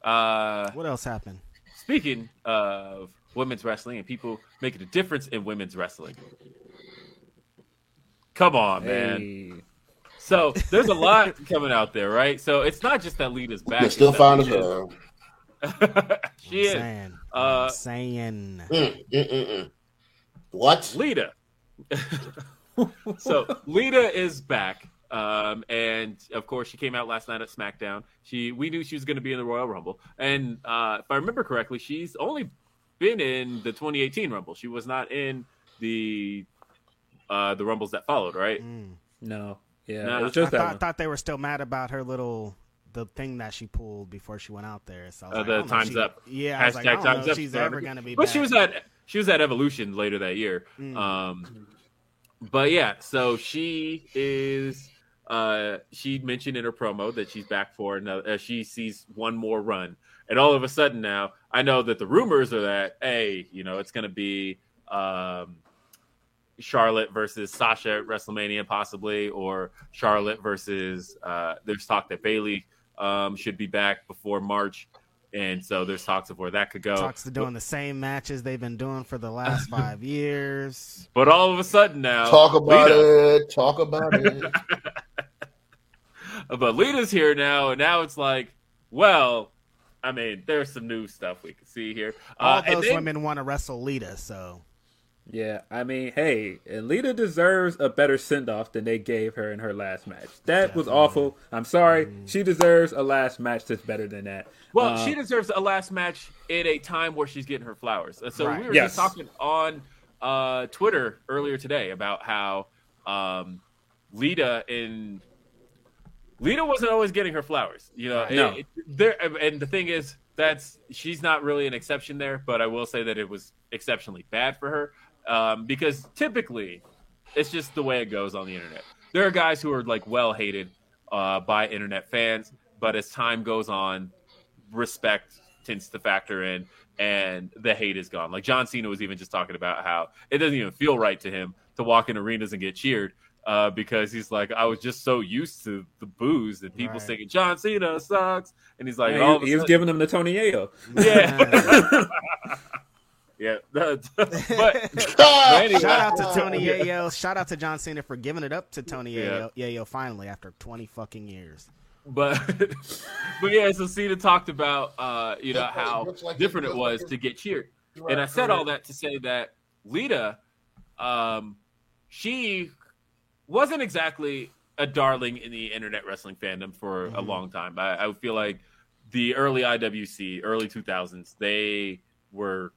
Uh, What else happened? speaking of women's wrestling and people making a difference in women's wrestling. Come on, man. Hey. So there's a lot coming out there, right? So it's not just that Lita's back. You're still it's fine as hell. She I'm is. saying. Uh, I'm saying. Mm, mm, mm. What? Lita. so Lita is back. Um, and of course she came out last night at SmackDown. She we knew she was going to be in the Royal Rumble, and uh, if I remember correctly, she's only been in the 2018 Rumble. She was not in the uh, the Rumbles that followed, right? Mm. No. Yeah. Nah. it was I just that thought, one. thought they were still mad about her little the thing that she pulled before she went out there. So I was Uh, like, the I don't times she- up. Yeah, I was like, I don't know times if up. she's forever. ever gonna be. But back. she was at she was at Evolution later that year. Mm. Um, but yeah, so she is. Uh, she mentioned in her promo that she's back for another. Uh, she sees one more run, and all of a sudden now, I know that the rumors are that hey, you know, it's going to be um, Charlotte versus Sasha at WrestleMania, possibly, or Charlotte versus. Uh, there's talk that Bayley um, should be back before March, and so there's talks of where that could go. talks to doing the same matches they've been doing for the last five years. But all of a sudden now, Talk about Lita, it. Talk about it. But Lita's here now, and now it's like, well, I mean, there's some new stuff we can see here. All Uh, and those then- women want to wrestle Lita, so Yeah, I mean, hey, and Lita deserves a better send off than they gave her in her last match. That was awful. I'm sorry. She deserves a last match that's better than that. Well, Uh, she deserves a last match in a time where she's getting her flowers. Uh, So Right. we were Yes. just talking on uh, Twitter earlier today about how um, Lita in Lita wasn't always getting her flowers. You know, No. it- it- there. And the thing is, that's she's not really an exception there. But I will say that it was exceptionally bad for her um, because typically it's just the way it goes on the internet. There are guys who are like well hated uh, by internet fans, but as time goes on, respect tends to factor in, and the hate is gone. Like John Cena was even just talking about how it doesn't even feel right to him to walk in arenas and get cheered. Uh, because he's like, I was just so used to the booze and people Right. singing John Cena sucks, and he's like, he, all he was sudden- giving them the Tony Yayo. yeah, yeah. but, but anyway. shout out to Tony Yayo. Shout out to John Cena for giving it up to Tony Yeah. Yayo, Yayo finally after twenty fucking years. but but yeah, so Cena talked about uh, you know how like different it- it was like to get cheered, Right, and I said correct. all that to say that Lita, um, she wasn't exactly a darling in the internet wrestling fandom for a long time. I, I feel like the early IWC, early 2000s, they were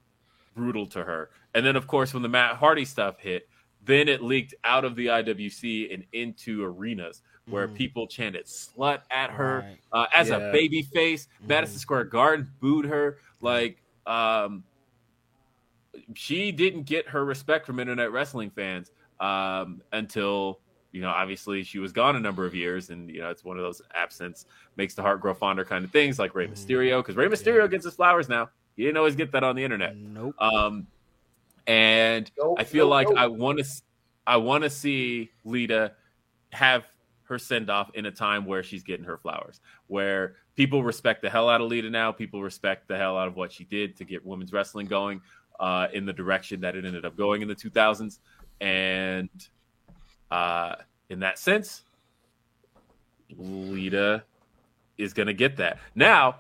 brutal to her. And then, of course, when the Matt Hardy stuff hit, then it leaked out of the IWC and into arenas where people chanted slut at her Right. uh, as Yeah. a baby face. Madison Square Garden booed her. Like, um, she didn't get her respect from internet wrestling fans um, until you know obviously she was gone a number of years and you know it's one of those absence makes the heart grow fonder kind of things like Rey Mysterio because Rey Mysterio gets his flowers now he didn't always get that on the internet Nope. um, and Nope, I feel nope, like nope. I want to I want to see Lita have her send off in a time where she's getting her flowers, where people respect the hell out of Lita now. People respect the hell out of what she did to get women's wrestling going uh, in the direction that it ended up going in the 2000s. And uh, in that sense, Lita is going to get that. Now,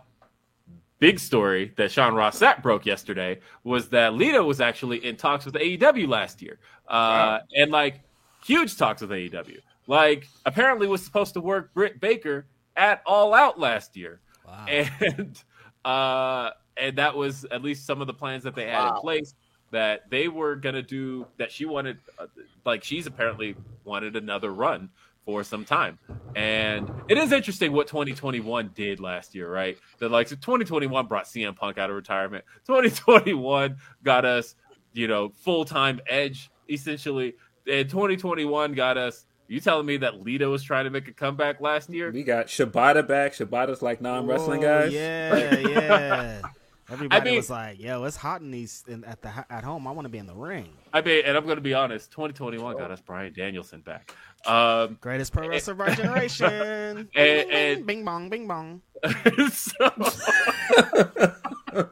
big story that Sean Ross Sapp broke yesterday was that Lita was actually in talks with AEW last year. Uh, And like huge talks with AEW. Like apparently was supposed to work Britt Baker at All Out last year. Wow. And uh and that was at least some of the plans that they had in place that they were going to do that she wanted uh, like she's apparently wanted another run for some time. And it is interesting what 2021 did last year, right? That like so 2021 brought CM Punk out of retirement. 2021 got us, you know, full-time edge essentially. And 2021 got us you telling me that Lita was trying to make a comeback last year? We got Shibata back. Shibata's like non wrestling Whoa, guys. Yeah, yeah. Everybody mean- was like, "Yo, it's hot in these in, at the at home. I want to be in the ring." I mean, and I'm going to be honest. 2021 got us Bryan Danielson back. Um, Greatest pro wrestler of our generation. And- bing, and- bing bong, bing bong. so,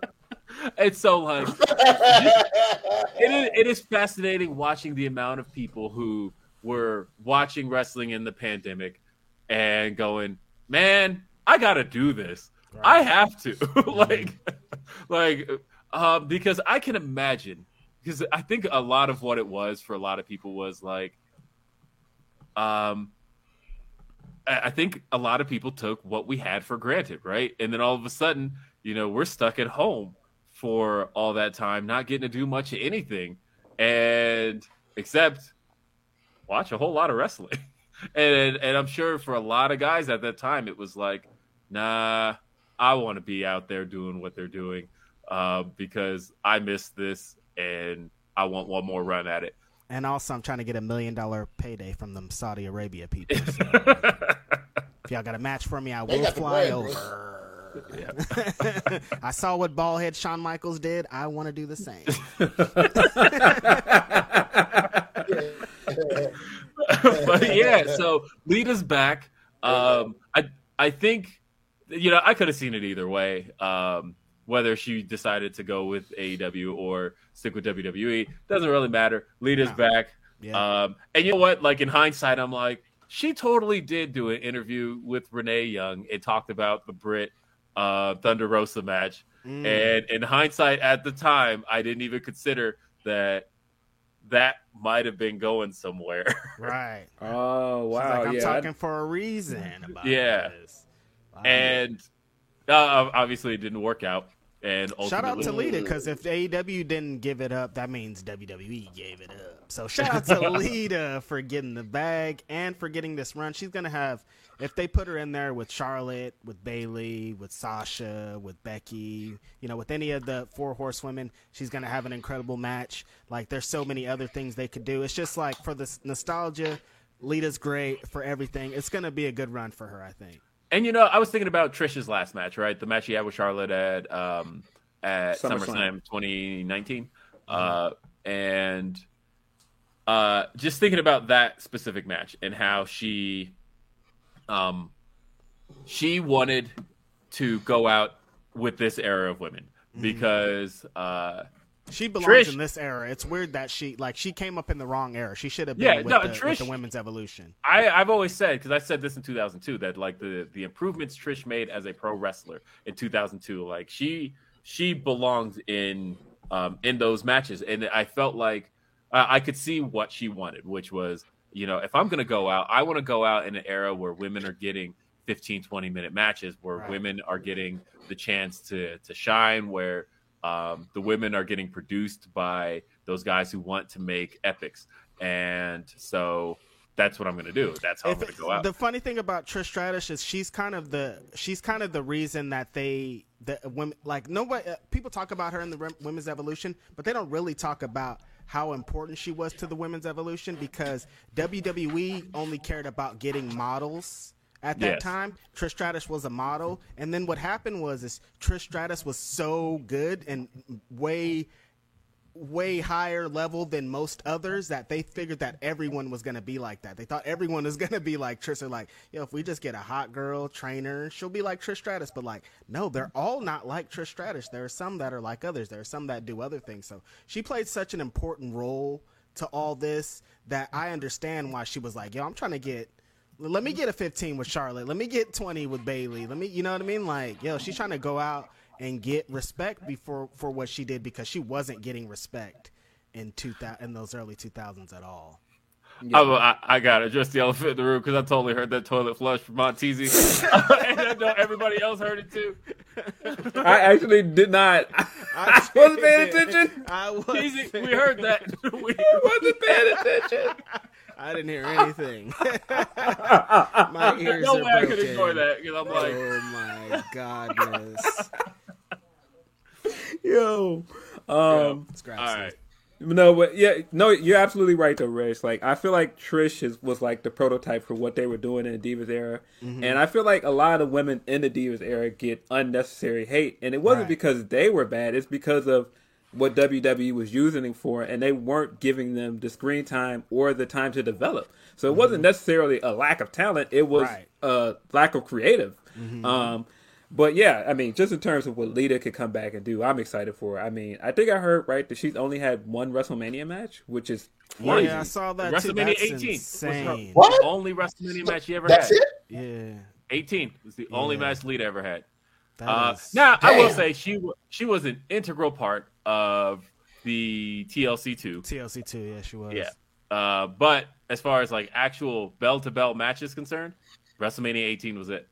it's so like it is, it is fascinating watching the amount of people who were watching wrestling in the pandemic and going, "Man, I got to do this. I have to." like like um because I can imagine because I think a lot of what it was for a lot of people was like um I I think a lot of people took what we had for granted, right? And then all of a sudden, you know, we're stuck at home for all that time, not getting to do much of anything, and except watch a whole lot of wrestling. And and I'm sure for a lot of guys at that time, it was like, nah, I want to be out there doing what they're doing uh, because I missed this and I want one more run at it. And also, I'm trying to get a million dollar payday from them Saudi Arabia people. So if y'all got a match for me, I will fly bread, bro. over. I saw what ballhead Shawn Michaels did. I want to do the same. but yeah, so lead us back. Um, I I think you know I could have seen it either way. Um, whether she decided to go with AEW or stick with WWE doesn't really matter. Lita's No. back. Yeah. Um, and you know what? Like in hindsight, I'm like, she totally did do an interview with Renee Young and talked about the Britt uh, Thunder Rosa match. Mm. And in hindsight, at the time, I didn't even consider that that might have been going somewhere. right. Oh She's wow! like, I'm yeah, talking for a reason about Yeah. this. And uh, obviously, it didn't work out. And Shout out to Lita because if AEW didn't give it up, that means WWE gave it up. So shout out to Lita for getting the bag and for getting this run. She's gonna have if they put her in there with Charlotte, with Bayley, with Sasha, with Becky, you know, with any of the four horsewomen, she's gonna have an incredible match. Like there's so many other things they could do. It's just like for this nostalgia, Lita's great for everything. It's gonna be a good run for her, I think. And you know, I was thinking about Trish's last match, right? The match she had with Charlotte at um, at SummerSlam. SummerSlam 2019, uh, and uh, just thinking about that specific match and how she, um, she wanted to go out with this era of women because uh, She belongs Trish- in this era. It's weird that she like she came up in the wrong era. She should have been Yeah, with, no, the, with the women's evolution. I, I've always said because I said this in 2002 that like the the improvements Trish made as a pro wrestler in 2002, like she she belongs in um in those matches, and I felt like uh, I could see what she wanted, which was you know if I'm gonna go out, I want to go out in an era where women are getting 15 20 minute matches, where Right. women are getting the chance to to shine, where um, the women are getting produced by those guys who want to make epics, and so that's what I'm going to do. That's how If- I'm going to go out. The funny thing about Trish Stratus is she's kind of the she's kind of the reason that they the women like nobody uh, people talk about her in the women's evolution, but they don't really talk about how important she was to the women's evolution because WWE only cared about getting models. At that Yes. time, Trish Stratus was a model, and then what happened was is Trish Stratus was so good and way way higher level than most others that they figured that everyone was going to be like that. They thought everyone was going to be like Trish. They're like, yo, if we just get a hot girl trainer, she'll be like Trish Stratus. But like, no, they're all not like Trish Stratus. There are some that are like others. There are some that do other things. So she played such an important role to all this that I understand why she was like, yo, I'm trying to get. Let me get a 15 with Charlotte. Let me get 20 with Bayley. Let me, you know what I mean? Like, yo, she's trying to go out and get respect before for what she did because she wasn't getting respect in 2000 in those early 2000s at all. I, I, I got to address the elephant in the room because I totally heard that toilet flush from Montezzi, and I know everybody else heard it too. I actually did not. I wasn't paying attention. I wasn't, we heard that. We, I wasn't paying attention. I didn't hear anything. My ears no are way I could ignore that because I'm like, oh my godness. Yo, um, Let's grab all some. right. No, but yeah, no, you're absolutely right though, Rich. Like I feel like Trish is, was like the prototype for what they were doing in the Divas era, Mm-hmm. and I feel like a lot of women in the Divas era get unnecessary hate, and it wasn't Right. because they were bad; it's because of what WWE was using them for, and they weren't giving them the screen time or the time to develop. So it wasn't necessarily a lack of talent; it was Mm-hmm. Right. a lack of creative. Mm-hmm. Um, but yeah, I mean, just in terms of what Lita could come back and do, I'm excited for. her. I mean, I think I heard right that she's only had one WrestleMania match, which is crazy. Yeah, I saw that too. WrestleMania That's 18 was her insane. What? only WrestleMania match she ever That's had. it. Yeah. 18 was the only match Lita ever had. Uh, is- now I will say she she was an integral part of the TLC two. TLC two. Yeah, she was. Yeah. Uh, but as far as like actual bell to bell matches concerned, WrestleMania 18 was it.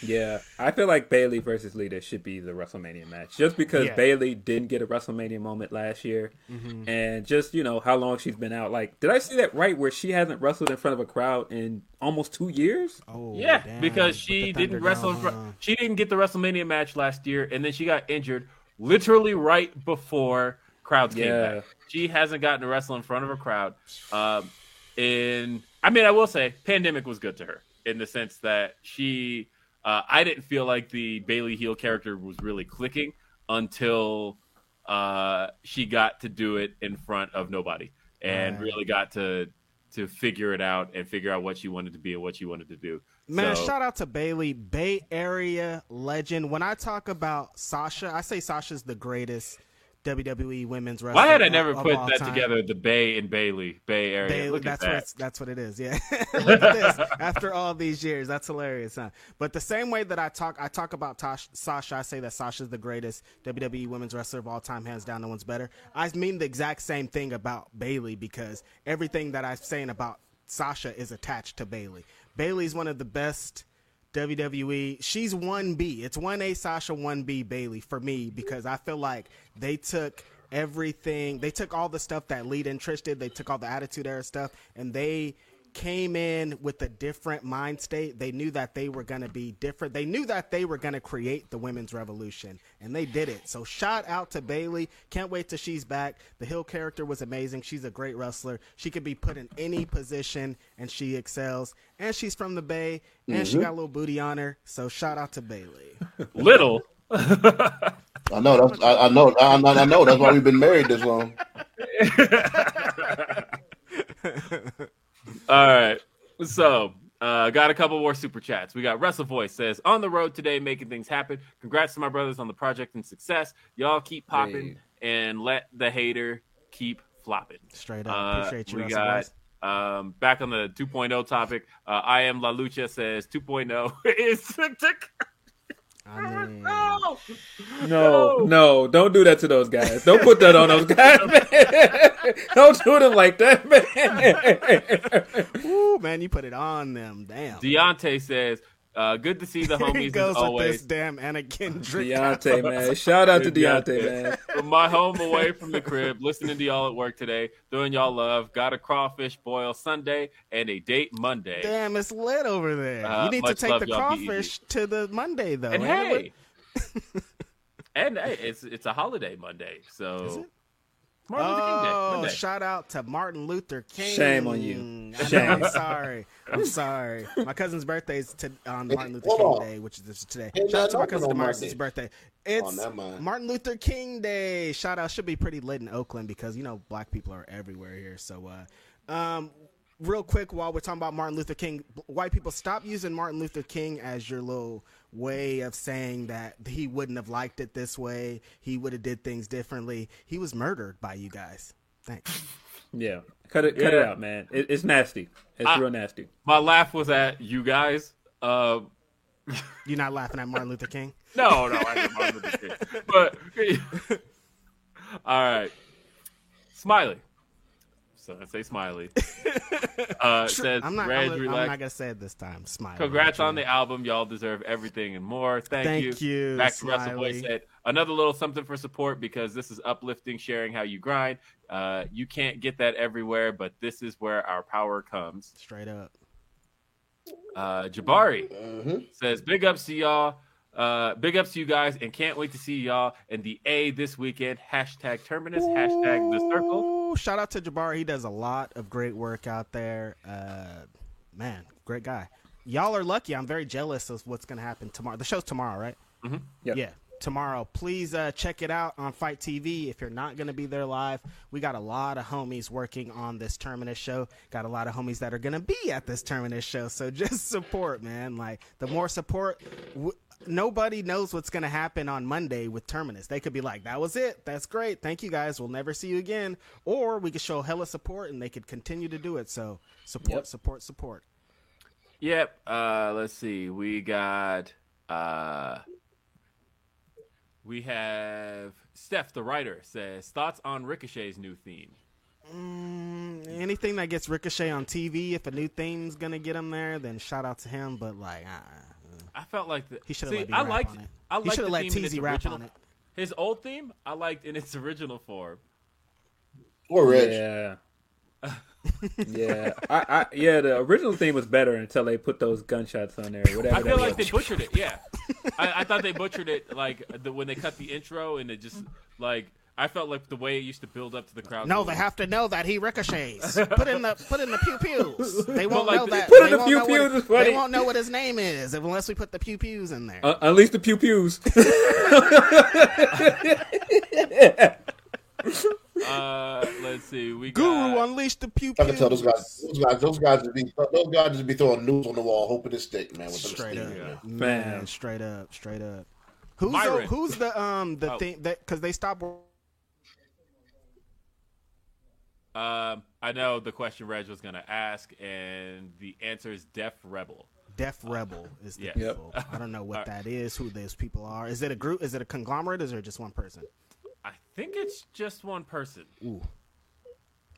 Yeah, I feel like Bayley versus Lita should be the WrestleMania match, just because Yeah. Bayley didn't get a WrestleMania moment last year, Mm-hmm. and just you know how long she's been out. Like, did I see that right? Where she hasn't wrestled in front of a crowd in almost two years. Oh, Yeah, damn. because she didn't wrestle. In down, she didn't get the WrestleMania match last year, and then she got injured literally right before crowds came back. She hasn't gotten to wrestle in front of a crowd. Um, in I mean, I will say, pandemic was good to her in the sense that she. Uh, I didn't feel like the Bayley heel character was really clicking until uh, she got to do it in front of nobody and really got to to figure it out and figure out what she wanted to be and what she wanted to do. Man, So- shout out to Bayley, Bay Area legend. When I talk about Sasha, I say Sasha's the greatest WWE women's wrestler. Why had I never put that time. together? The Bay and Bayley, Bay Area. Bayley, Look at that's what that. it's, that's what it is. Yeah, this. After all these years, that's hilarious, huh? But the same way that I talk, I talk about Tosh, Sasha. I say that Sasha's the greatest WWE women's wrestler of all time, hands down. No one's better. I mean the exact same thing about Bayley because everything that I'm saying about Sasha is attached to Bayley. Bayley's one of the best. WWE. She's 1B. It's 1A Sasha, 1B Bayley for me because I feel like they took everything. They took all the stuff that Lita and Trish did. They took all the Attitude Era stuff and they came in with a different mind state. They knew that they were going to be different. They knew that they were going to create the women's revolution and they did it. So shout out to Bayley. Can't wait till she's back. The Heel character was amazing. She's a great wrestler. She could be put in any position and she excels. And she's from the Bay and she mm-hmm. got a little booty on her. So shout out to Bayley. Little. I know. That's. I, I know. I, I I know. That's why we've been married this long. All right. So, uh, got a couple more super chats. We got Russell Voice says, on the road today, making things happen. Congrats to my brothers on the project and success. Y'all keep popping and let the hater keep flopping. Straight up. Uh, Appreciate you, we Russell got Boys. um, back on the 2.0 topic. Uh, I am La Lucha says 2.0 is I mean, no. No, no, don't do that to those guys. Don't put that on those guys. Man. don't do them like that, man. Ooh, man, you put it on them. Damn. Deontay says, uh, good to see the Here he homies goes as with always. this damn Anakin drink. Deontay, man. Shout out to Deontay. Deontay, man. From my home away from the crib, listening to y'all at work today, doing y'all love. Got a crawfish boil Sunday and a date Monday. Damn, it's lit over there. Uh, you need to take the crawfish to the Monday though. and hey, and hey, it's it's a holiday Monday, so Is it? Martin Luther King Day. Oh, Monday. shout out to Martin Luther King. Shame on you. I know, Shame. I'm sorry. I'm sorry. My cousin's birthday is to, on Hey, Martin Luther King on. Day, which is today. Hey, Shout out to my cousin Demarcus' birthday. It's never mind. Martin Luther King Day. Shout out. Should be pretty lit in Oakland because you know black people are everywhere here. So, uh, um, real quick, while we're talking about Martin Luther King, b- white people stop using Martin Luther King as your little way of saying that he wouldn't have liked it this way. He would have did things differently. He was murdered by you guys. Thanks. Yeah, cut it, cut it out, man. It, it's nasty. It's I- real nasty. My laugh was at you guys. Uh, You're not laughing at Martin Luther King? no, no, I didn't Martin Luther King. But all right, Smiley. So I say Smiley. Uh, says I'm not. Reg, I'm, I'm not gonna say it this time. Smile. Congrats on the album. Y'all deserve everything and more. Thank, Thank you, Back to Russell Boy said another little something for support because this is uplifting, sharing how you grind. Uh, you can't get that everywhere, but this is where our power comes. straight up. Uh, Jabari Mm-hmm. says big ups to y'all. Uh, big ups to you guys, and can't wait to see y'all in the A this weekend. Hashtag Terminus. Hashtag The Circle. Woo! Shout out to Jabari. He does a lot of great work out there. Uh, man, great guy. Y'all are lucky. I'm very jealous of what's going to happen tomorrow. The show's tomorrow, right? Yep. Yeah, tomorrow. Please uh, check it out on FITE TV. If you're not going to be there live, we got a lot of homies working on this Terminus show. Got a lot of homies that are going to be at this Terminus show. So just support, man. Like the more support, w- nobody knows what's going to happen on Monday with Terminus. They could be like, "That was it. That's great. Thank you guys. We'll never see you again." Or we could show hella support, and they could continue to do it. So support, Yep. support, support. Yep. Uh, let's see. We got. Uh, we have Steph, the writer, says thoughts on Ricochet's new theme. Mm, anything that gets Ricochet on TV, if a new theme's gonna get him there, then shout out to him. But like, uh, I felt like the, He shoulda see, let me I rap liked, on it. I He liked shoulda the let theme in its TZ rap original- on it. His old theme, I liked in its original form. Or Reg. Yeah. yeah, I, I, yeah. The original theme was better until they put those gunshots on there. Whatever. I feel that like they butchered it. Yeah, I, I thought they butchered it. Like the, when they cut the intro and it just like I felt like the way it used to build up to the crowd. no, they have to know that he ricochets. Put in the put in the pew pews. They won't like know the- that. Put in They the won't pew know what- pews is. They won't know what his name is unless we put the pew pews in there. Uh, unleash the pew pews. Uh, let's see. We Guru got, unleash the pew I can tell those guys, those guys, those guys just be, those guys just be throwing news on the wall, hoping to stick, man. With Straight up, steam, man. man. Straight up, straight up. Who's the, who's the um the Oh. thing that because they stopped Um, I know the question Reg was going to ask, and the answer is Def Rebel. Def Rebel is the Yeah. Yep. people. I don't know what All right. that is. Who those people are? Is it a group? Is it a conglomerate? Is it just one person? I think it's just one person. Ooh,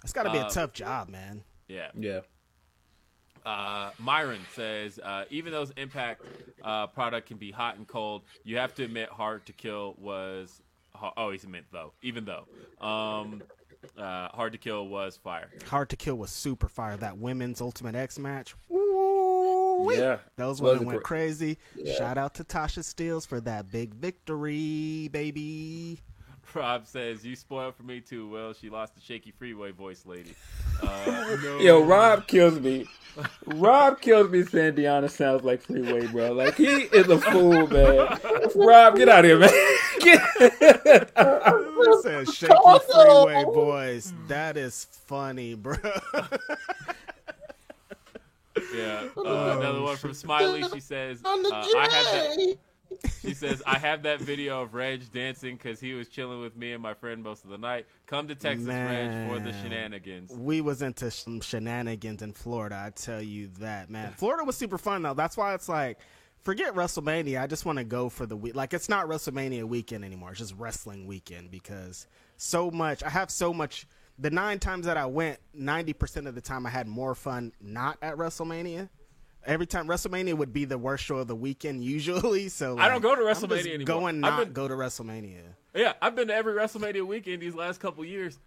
it's got to be a Um, tough job, man. Yeah. yeah. Uh, Myron says, uh, even though his Impact uh, product can be hot and cold, you have to admit Hard to Kill was. Oh, he's meant though. Even though. Um, uh, Hard to Kill was fire. Hard to Kill was super fire. That women's Ultimate X match. Ooh, Yeah. those Was women went gr- crazy. Shout out to Tasha Steelz for that big victory, baby. Rob says, You spoiled for me too, Will. She lost the shaky freeway voice lady. Uh, no. Yo, Rob kills me. Rob kills me saying Deonna sounds like Freeway, bro. Like he is a fool, man. Rob, get out of here, man. Get- Said shaky freeway boys. That is funny, bro. Yeah. Uh, another one from Smiley. She says, uh, I have that. She says, I have that video of Reg dancing because he was chilling with me and my friend most of the night. Come to Texas, Reg, for the shenanigans. we was into some shenanigans in Florida. I tell you that, man. Florida was super fun though. That's why it's like, forget WrestleMania. I just want to go for the week. Like it's not WrestleMania weekend anymore. It's just wrestling weekend because so much. I have so much. The nine times that I went, ninety percent of the time I had more fun not at WrestleMania. Every time WrestleMania would be the worst show of the weekend usually. So I don't go to I'm just WrestleMania anymore. Going I've not been- go to WrestleMania. Yeah, I've been to every WrestleMania weekend these last couple years.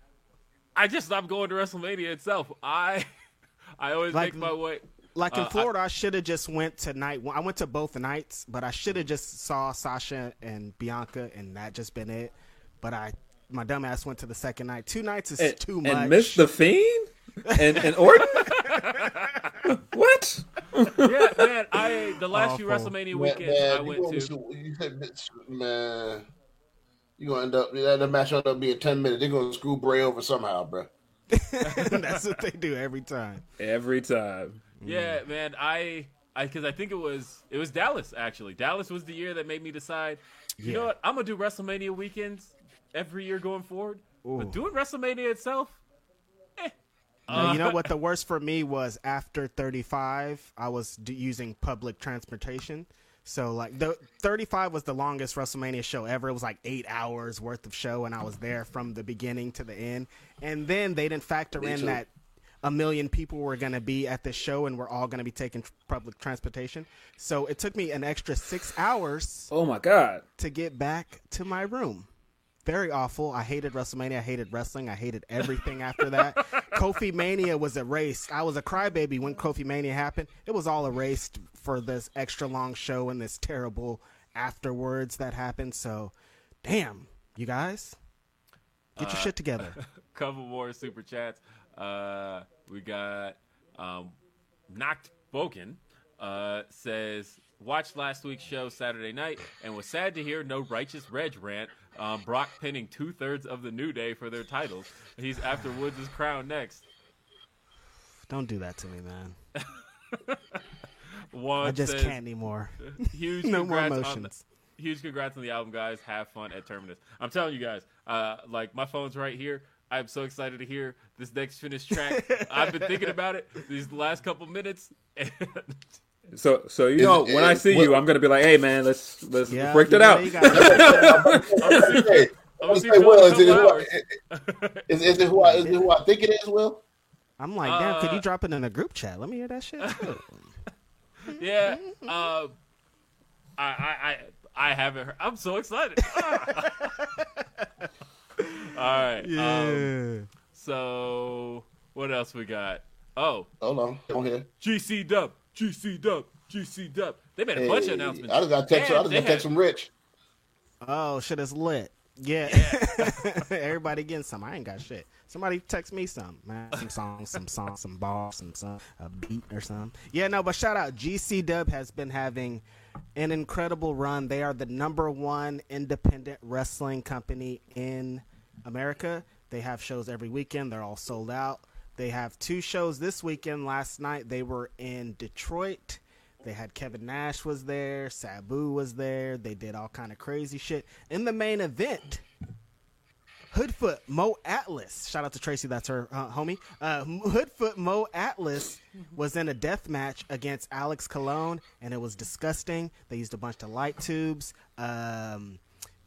I just stopped going to WrestleMania itself. I I always Like- make my way. Like in Uh, Florida, I, should have just went to night one. I went to both nights, but I should have just saw Sasha and Bianca, and that just been it. But I, my dumbass went to the second night. Two nights is and, too much. and miss the Fiend and, and Orton. what? Yeah, man. I the last few WrestleMania weekends man, I you went gonna- to. You said, bitch, man, you gonna end up that that match end up being ten minutes. They're gonna screw Bray over somehow, bro. That's what they do every time. Every time. Yeah, man. I I because I think it was it was Dallas actually. Dallas was the year that made me decide. You know what? I'm gonna do WrestleMania weekends every year going forward. Ooh. But doing WrestleMania itself, No, you know uh, what? The worst for me was after 35, I was d- using public transportation. So like the 35 was the longest WrestleMania show ever. It was like eight hours worth of show, and I was there from the beginning to the end. And then they didn't factor Me in too. that a million people were going to be at the show, and we're all going to be taking public transportation. So it took me an extra six hours Oh my God. to get back to my room. Very awful. I hated WrestleMania. I hated wrestling. I hated everything after that. Kofi Mania was erased. I was a crybaby when Kofi Mania happened. It was all erased for this extra long show and this terrible afterwards that happened. So, damn, you guys, get your shit together. couple more super chats. Uh, we got um, Knocked Boken uh, says, watched last week's show Saturday night and was sad to hear no righteous Reg rant. Um, Brock pinning two thirds of the New Day for their titles. He's after Woods' crown next. Don't do that to me, man. One I just says, can't anymore. Huge no more congrats on the- huge congrats on the album, guys. Have fun at Terminus. I'm telling you guys, uh, like my phone's right here. I'm so excited to hear this next finished track. I've been thinking about it these last couple minutes. And So, so you know, it- when I see what- you, I'm gonna be like, "Hey, man, let's let's Yeah, break that out." you got Hey, I'm gonna see hey, you Will, in a is it, who. I, is, is it who I is it who I think it is? Will? I'm like, damn, could Uh, you drop it in a group chat? Let me hear that shit. too. Yeah. Um, I, I, I, I haven't heard. I'm so excited. Ah. All right. Um, so what else we got? Oh, Hold on, I'm here. GC Dub, GC Dub, GC Dub. They made a bunch of announcements. I just got text. I just got text had- from Rich. Oh, shit is lit. Yeah. Everybody getting some. I ain't got shit. Somebody text me some, man. Some songs, some songs, some balls, some some a beat or something. Yeah, no, but shout out. GC Dub has been having an incredible run. They are the number one independent wrestling company in America. They have shows every weekend. They're all sold out. They have two shows this weekend. Last night they were in Detroit. They had Kevin Nash was there, Sabu was there. They did all kind of crazy shit. In the main event, Hoodfoot Mo Atlas. Shout out to Tracy, that's her uh, homie. Uh, Hoodfoot Mo Atlas was in a death match against Alex Colon, and it was disgusting. They used a bunch of light tubes. Um,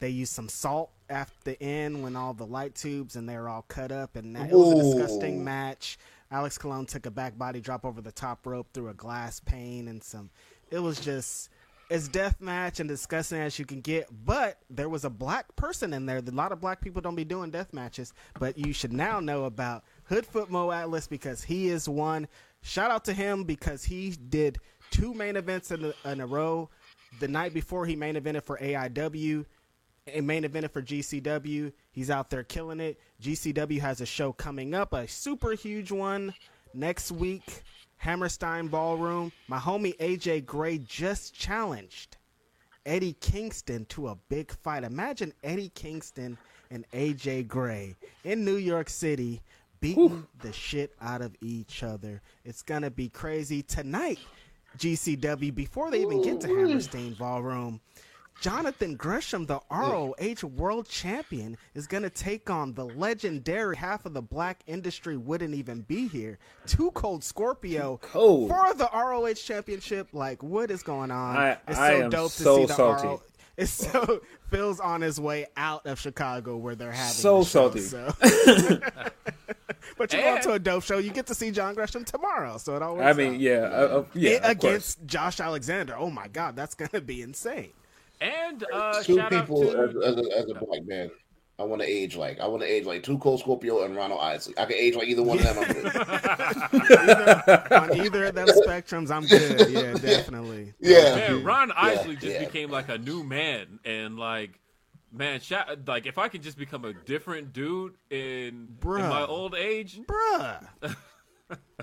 they used some salt at the end when all the light tubes and they were all cut up, and that, it was a disgusting match. Alex Colon took a back body drop over the top rope through a glass pane and some. It was just as death match and disgusting as you can get. But there was a black person in there. A lot of black people don't be doing death matches, but you should now know about Hoodfoot Mo Atlas because he is one. Shout out to him because he did two main events in a, in a row. The night before he main evented for AIW a main evented for GCW. He's out there killing it. GCW has a show coming up, a super huge one next week. Hammerstein Ballroom. My homie AJ Gray just challenged Eddie Kingston to a big fight. Imagine Eddie Kingston and AJ Gray in New York City beating the shit out of each other. It's going to be crazy tonight. GCW before they even get to Hammerstein Ballroom. Jonathan Gresham, the ROH World Champion, is going to take on the legendary half of the black industry wouldn't even be here. 2 Cold Scorpio Cold. for the ROH Championship. Like, what is going on? I- it's I so am dope to so see the salty. ROH. It's so Phil's on his way out of Chicago where they're having So the show, salty. so. but you're going to a dope show. You get to see John Gresham tomorrow, so it all works I mean, out. yeah, uh, uh, yeah, It- of course. against Josh Alexander. Oh my God, that's going to be insane. And uh, Two shout out people to as, as, a, as a black man. I want to age like I want to age like Two Cold Scorpio and Ronald Isley. I can age like either one of them. I'm good. on either of them spectrums, I'm good. Yeah, definitely. Yeah, man, Ron Isley just yeah. became like a new man, and like, man, shout, like if I could just become a different dude in, in Bruh. my old age, Bruh.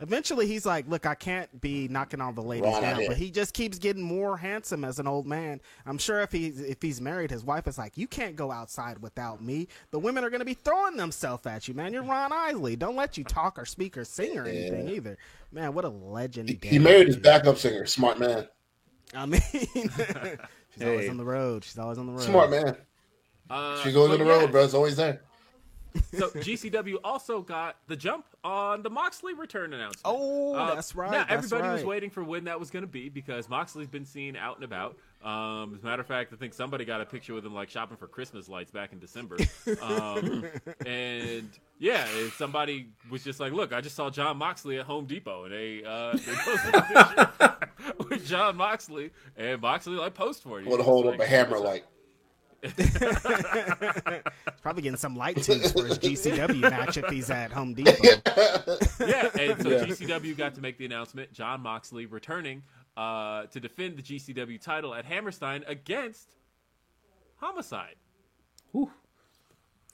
Eventually, he's like, "Look, I can't be knocking all the ladies Ron, down," did. but he just keeps getting more handsome as an old man. I'm sure if he's if he's married, his wife is like, "You can't go outside without me." The women are going to be throwing themselves at you, man. You're Ron Isley. Don't let you talk or speak or sing or anything either, man. What a legend! He, he married his backup singer. Smart man. I mean, she's always on the road. She's always on the road. Smart man. uh, She goes on the road, bro. It's always there. So GCW also got the jump on the Moxley return announcement. Oh, Uh, that's right. Now that's everybody was waiting for when that was going to be because Moxley's been seen out and about. Um, as a matter of fact, I think somebody got a picture with him like shopping for Christmas lights back in December. um, and yeah, and somebody was just like, "Look, I just saw Jon Moxley at Home Depot," and they uh, they posted a picture with Jon Moxley, and Moxley like post for it. He's Want to hold like, up a hammer "What's up?" like. Probably getting some light tubes for his GCW match if he's at Home Depot. yeah, and so Yeah. GCW got to make the announcement: Jon Moxley returning uh, to defend the GCW title at Hammerstein against Homicide.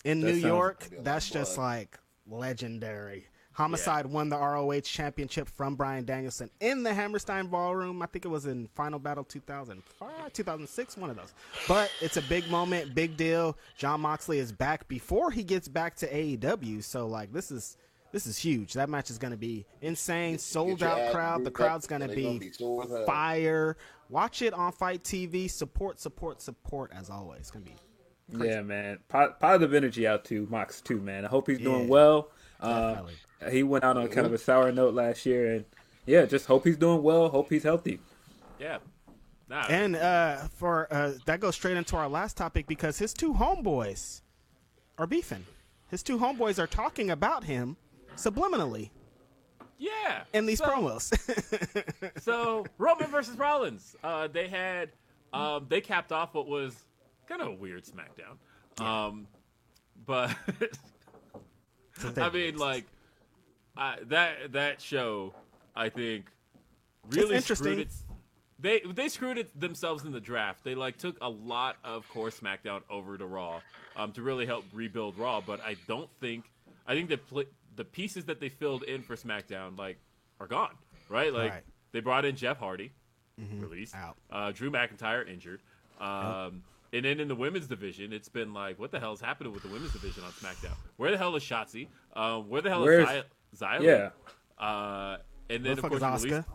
in That New York, Be that's of just like legendary. Homicide won the ROH championship from Bryan Danielson in the Hammerstein Ballroom. I think it was in Final Battle 2005, 2006, one of those. But it's a big moment, big deal. Jon Moxley is back before he gets back to AEW. So like this is this is huge. That match is going to be insane. Sold out crowd. The crowd's going to and gonna be be sore as hell. fire. Watch it on FITE TV. Support, support, support as always. It's going to be Yeah, man. Po- positive energy out to Mox too, man. I hope he's doing Yeah, well. Uh, definitely. He went out on kind of a sour note last year, and yeah, just hope he's doing well. Hope he's healthy. Yeah. Nah, And uh, for uh, that goes straight into our last topic because his two homeboys are beefing. His two homeboys are talking about him subliminally yeah. in these So- promos. so Roman versus Rollins, uh, they had um, they capped off what was kind of a weird SmackDown, um, but I mean, like I, that that show, I think really interesting. screwed it. They they screwed it themselves in the draft. They like took a lot of core SmackDown over to Raw um, to really help rebuild Raw, but I don't think I think the pl- the pieces that they filled in for SmackDown like are gone. Right, like Right. they brought in Jeff Hardy, released, Out. Uh, Drew McIntyre injured. Um, And then in the women's division, it's been like, what the hell is happening with the women's division on SmackDown? Where the hell is Shotzi? Um, where the hell Where's- is Xy- Xia Li? Yeah. Uh, and then the of course is you released,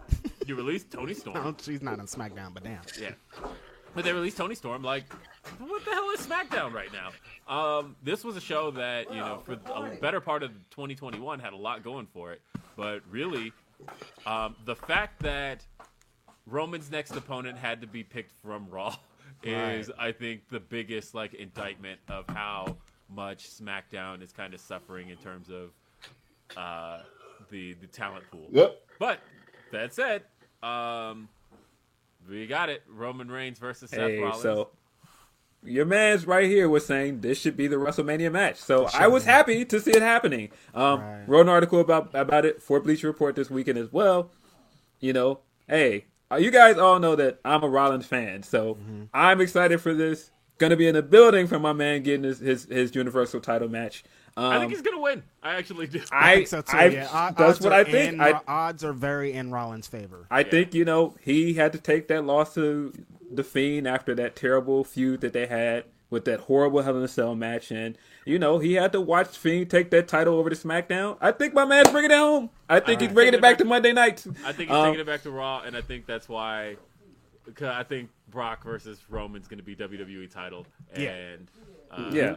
you released Tony Storm. No, she's not on SmackDown, but damn. Yeah. But they released Toni Storm. Like, what the hell is SmackDown right now? Um, this was a show that, you know, for a better part of 2021 had a lot going for it. But really, um, the fact that Roman's next opponent had to be picked from Raw is, I think, the biggest, like, indictment of how much SmackDown is kind of suffering in terms of uh, the, the talent pool. Yep. But that said, um, we got it. Roman Reigns versus Seth Hey, Rollins. so your man's right here was saying this should be the WrestleMania match. So I was happy to see it happening. Um, Right. Wrote an article about about it for Bleacher Report this weekend as well. You know, hey, uh, you guys all know that I'm a Rollins fan, so Mm-hmm. I'm excited for this. Going to be in the building for my man getting his his, his Universal title match. Um, I think he's gonna win. I actually do. I, I think so too. I- yeah. Od- that's what I think. in- I- odds are very in Rollins' favor. I think you know he had to take that loss to the Fiend after that terrible feud that they had with that horrible Hell in a Cell match, and you know he had to watch Fiend take that title over to SmackDown. I think my man's bringing it home. I think he's bringing it back to Monday nights. I think he's Um, taking it back to Raw, and I think that's why. Because I think Brock versus Roman's going to be WWE title, and Yeah. uh, Yeah.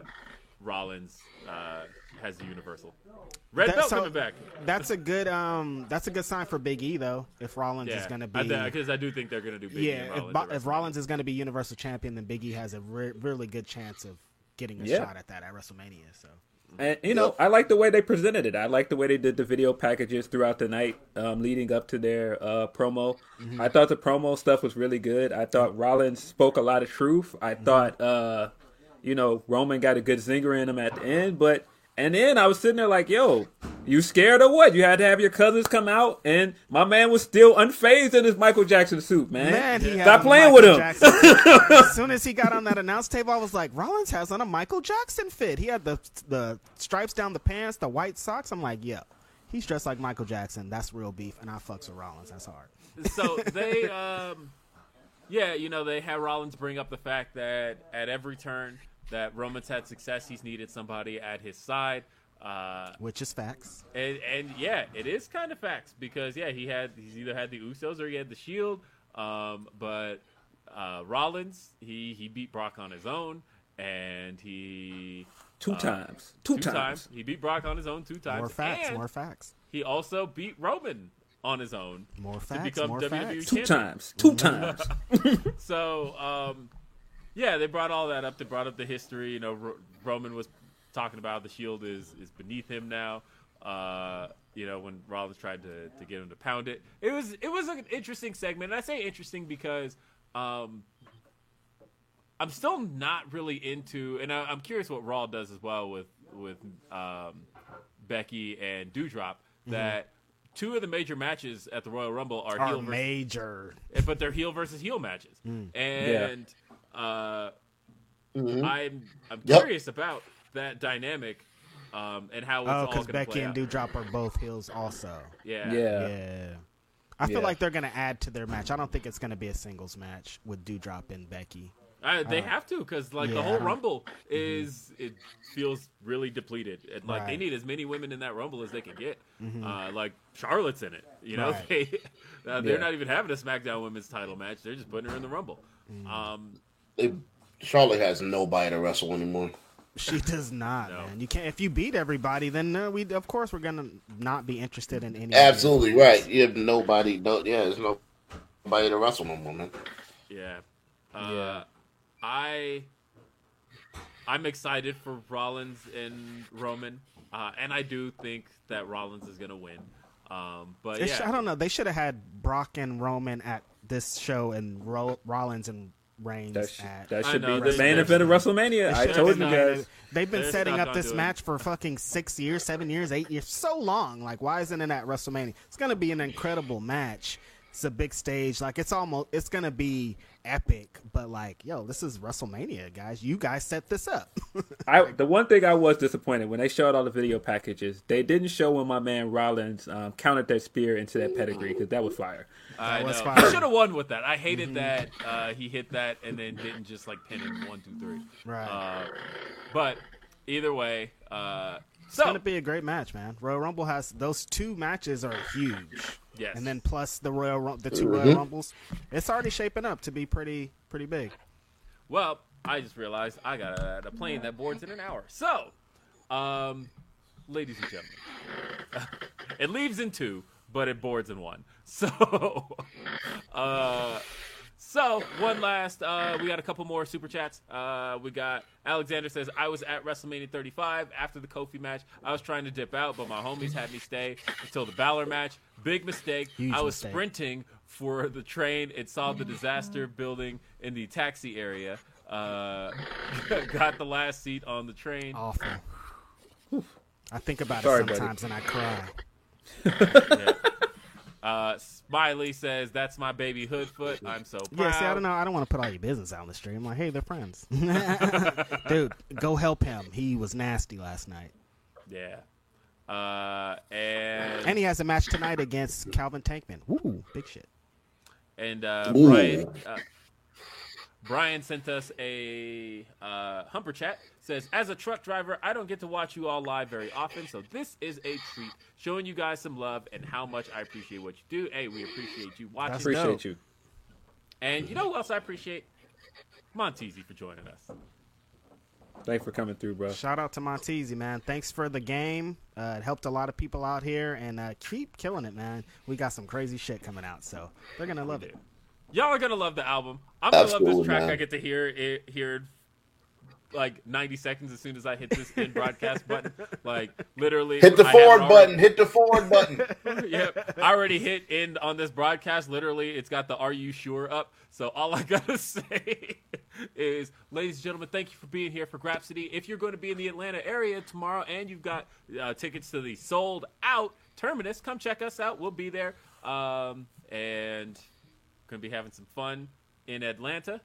Rollins uh, has the Universal. Red That- belt so coming back. That's a good um. That's a good sign for Big E though. If Rollins Yeah, is going to be because I, do think they're going to do Big E yeah. and If, Rollins. Bo- at if Rollins is going to be Universal Champion, then Big E has a re- really good chance of getting a Yeah. shot at that at WrestleMania. So And you know, I like the way they presented it. I like the way they did the video packages throughout the night, um, leading up to their uh, promo. I thought the promo stuff was really good. I thought Rollins spoke a lot of truth. I thought, uh, you know, Roman got a good zinger in him at the end. But and then I was sitting there like, yo, you scared or what? You had to have your cousins come out, and my man was still unfazed in his Michael Jackson suit, man. man, he had Stop playing Michael with him. As soon as he got on that announce table, I was like, Rollins has on a Michael Jackson fit. He had the the stripes down the pants, the white socks. I'm like, yeah, he's dressed like Michael Jackson. That's real beef, and I fucks with Rollins. That's hard. so they um yeah you know they had rollins bring up the fact that at every turn that roman's had success he's needed somebody at his side uh Which is facts. and, and yeah it is kind of facts because yeah he had he's either had the usos or he had the shield um but uh rollins he he beat brock on his own and he Two times. Two, two times. he beat brock on his own two times More facts. and More facts. he also beat roman on his own More to facts. become More WWE facts. Two times. Two times. So, um, yeah, they brought all that up. They brought up the history. You know, Ro- Roman was talking about the Shield is is beneath him now. Uh, you know, when Rollins tried to, to get him to pound it, it was it was an interesting segment. And I say interesting because um, I'm still not really into, and I, I'm curious what Raw does as well with with um, Becky and Doudrop. That two of the major matches at the Royal Rumble are, Are heel versus major. but they're heel versus heel matches, and uh, I'm I'm Yep. curious about that dynamic um, and how it's Oh, because Becky play and out. Doudrop are both heels, also. Yeah. Yeah. Yeah. I feel Yeah. like they're gonna add to their match. I don't think it's gonna be a singles match with Doudrop and Becky. Uh, they have to because like yeah, the whole don't- Rumble is it feels really depleted. And, like they need as many women in that Rumble as they can get. Uh, like Charlotte's in it. You know, Right. they uh, they're Yeah. not even having a SmackDown Women's Title match. They're just putting her in the Rumble. Um, They, Charlotte has nobody to wrestle anymore. She does not, No. man. You can't. If you beat everybody, then uh, we of course we're gonna not be interested in any. Absolutely right. You have nobody. No, yeah, there's nobody to wrestle no more, man. yeah. Uh, I I'm excited for Rollins and Roman, uh, and I do think that Rollins is gonna win. Um, but yeah, sh- I don't know. They should have had Brock and Roman at this show and Ro- Rollins and Reigns That, sh- at. that should know, be the main they- event of WrestleMania. I told you guys. They've been They're setting up this do it. match for fucking six years, seven years, eight years, so long. Like, why isn't it at WrestleMania? It's gonna be an incredible match. It's a big stage. Like, it's almost, it's gonna be epic. But like, yo, this is WrestleMania, guys. You guys set this up. I the one thing I was disappointed when they showed all the video packages, they didn't show when my man Rollins um, counted that spear into that pedigree because that was fire. I That was know. fire. Mm-hmm. He should have won with that. I hated that uh, he hit that and then didn't just like pin him one, two, three. Right. Uh, but either way, uh, It's so gonna be a great match, man. Royal Rumble has those two matches are huge. Yes. And then plus the Royal Rum- the 2 Royal Rumbles, it's already shaping up to be pretty pretty big. well, I just realized I got a, a plane that boards in an hour. So, um, ladies and gentlemen, it leaves in two, but it boards in one. So, uh, so one last, uh, we got a couple more super chats. Uh, we got Alexander says, I was at WrestleMania 35 after the Kofi match. I was trying to dip out, but my homies had me stay until the Balor match. Big mistake. Huge I was mistake. sprinting for the train. It saw the disaster building in the taxi area. Uh, got the last seat on the train. Awful. I think about Sorry, it buddy. sometimes and I cry. Uh, Smiley says, "That's my baby Hoodfoot. I'm so proud." Yeah, see, I don't know. I don't want to put all your business out on the stream. Like, hey, they're friends. Dude, go help him. He was nasty last night. Yeah. Uh, and And he has a match tonight against Calvin Tankman. Ooh, big shit. and uh, Ooh. Brian uh, Brian sent us a uh, humper chat. Says, as a truck driver, I don't get to watch you all live very often, so this is a treat. Showing you guys some love and how much I appreciate what you do. Hey, we appreciate you watching. That's Appreciate dope. you. And you know who else I appreciate? Montezi for joining us. Thanks for coming through, bro. Shout out to Montezi, man. Thanks for the game. Uh, it helped a lot of people out here, and uh, keep killing it, man. We got some crazy shit coming out, so they're gonna love it. Y'all are gonna love the album. I'm gonna love this track. man. I get to hear it here like 90 seconds as soon as I hit this end broadcast button. Like literally, Hit the I forward button. Hit the forward button. yep, I already hit end on this broadcast. Literally, it's got the "Are you sure?" up. So all I gotta say is, ladies and gentlemen, thank you for being here for Grapsody. If you're going to be in the Atlanta area tomorrow and you've got uh, tickets to the sold out Terminus, come check us out. We'll be there, um, and gonna be having some fun in Atlanta.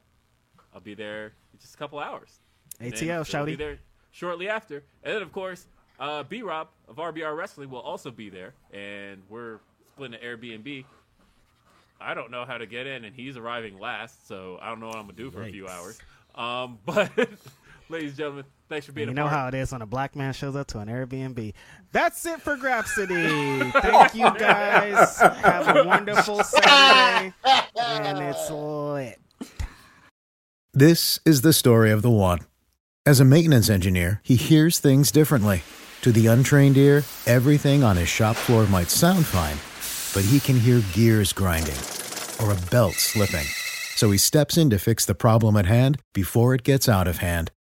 I'll be there in just a couple hours. ATL, they'll Be shouty. there shortly after, and then of course, uh, B Rob of RBR Wrestling will also be there, and we're splitting an Airbnb. I don't know how to get in, and he's arriving last, so I don't know what I'm gonna do for a few hours. Um, but, ladies and gentlemen, thanks for being You a know part. how it is when a black man shows up to an Airbnb. That's it for Grapsody. Thank you oh guys. Have a wonderful Saturday, and it's lit. This is the story of the one. As a maintenance engineer, he hears things differently. To the untrained ear, everything on his shop floor might sound fine, but he can hear gears grinding or a belt slipping. So he steps in to fix the problem at hand before it gets out of hand.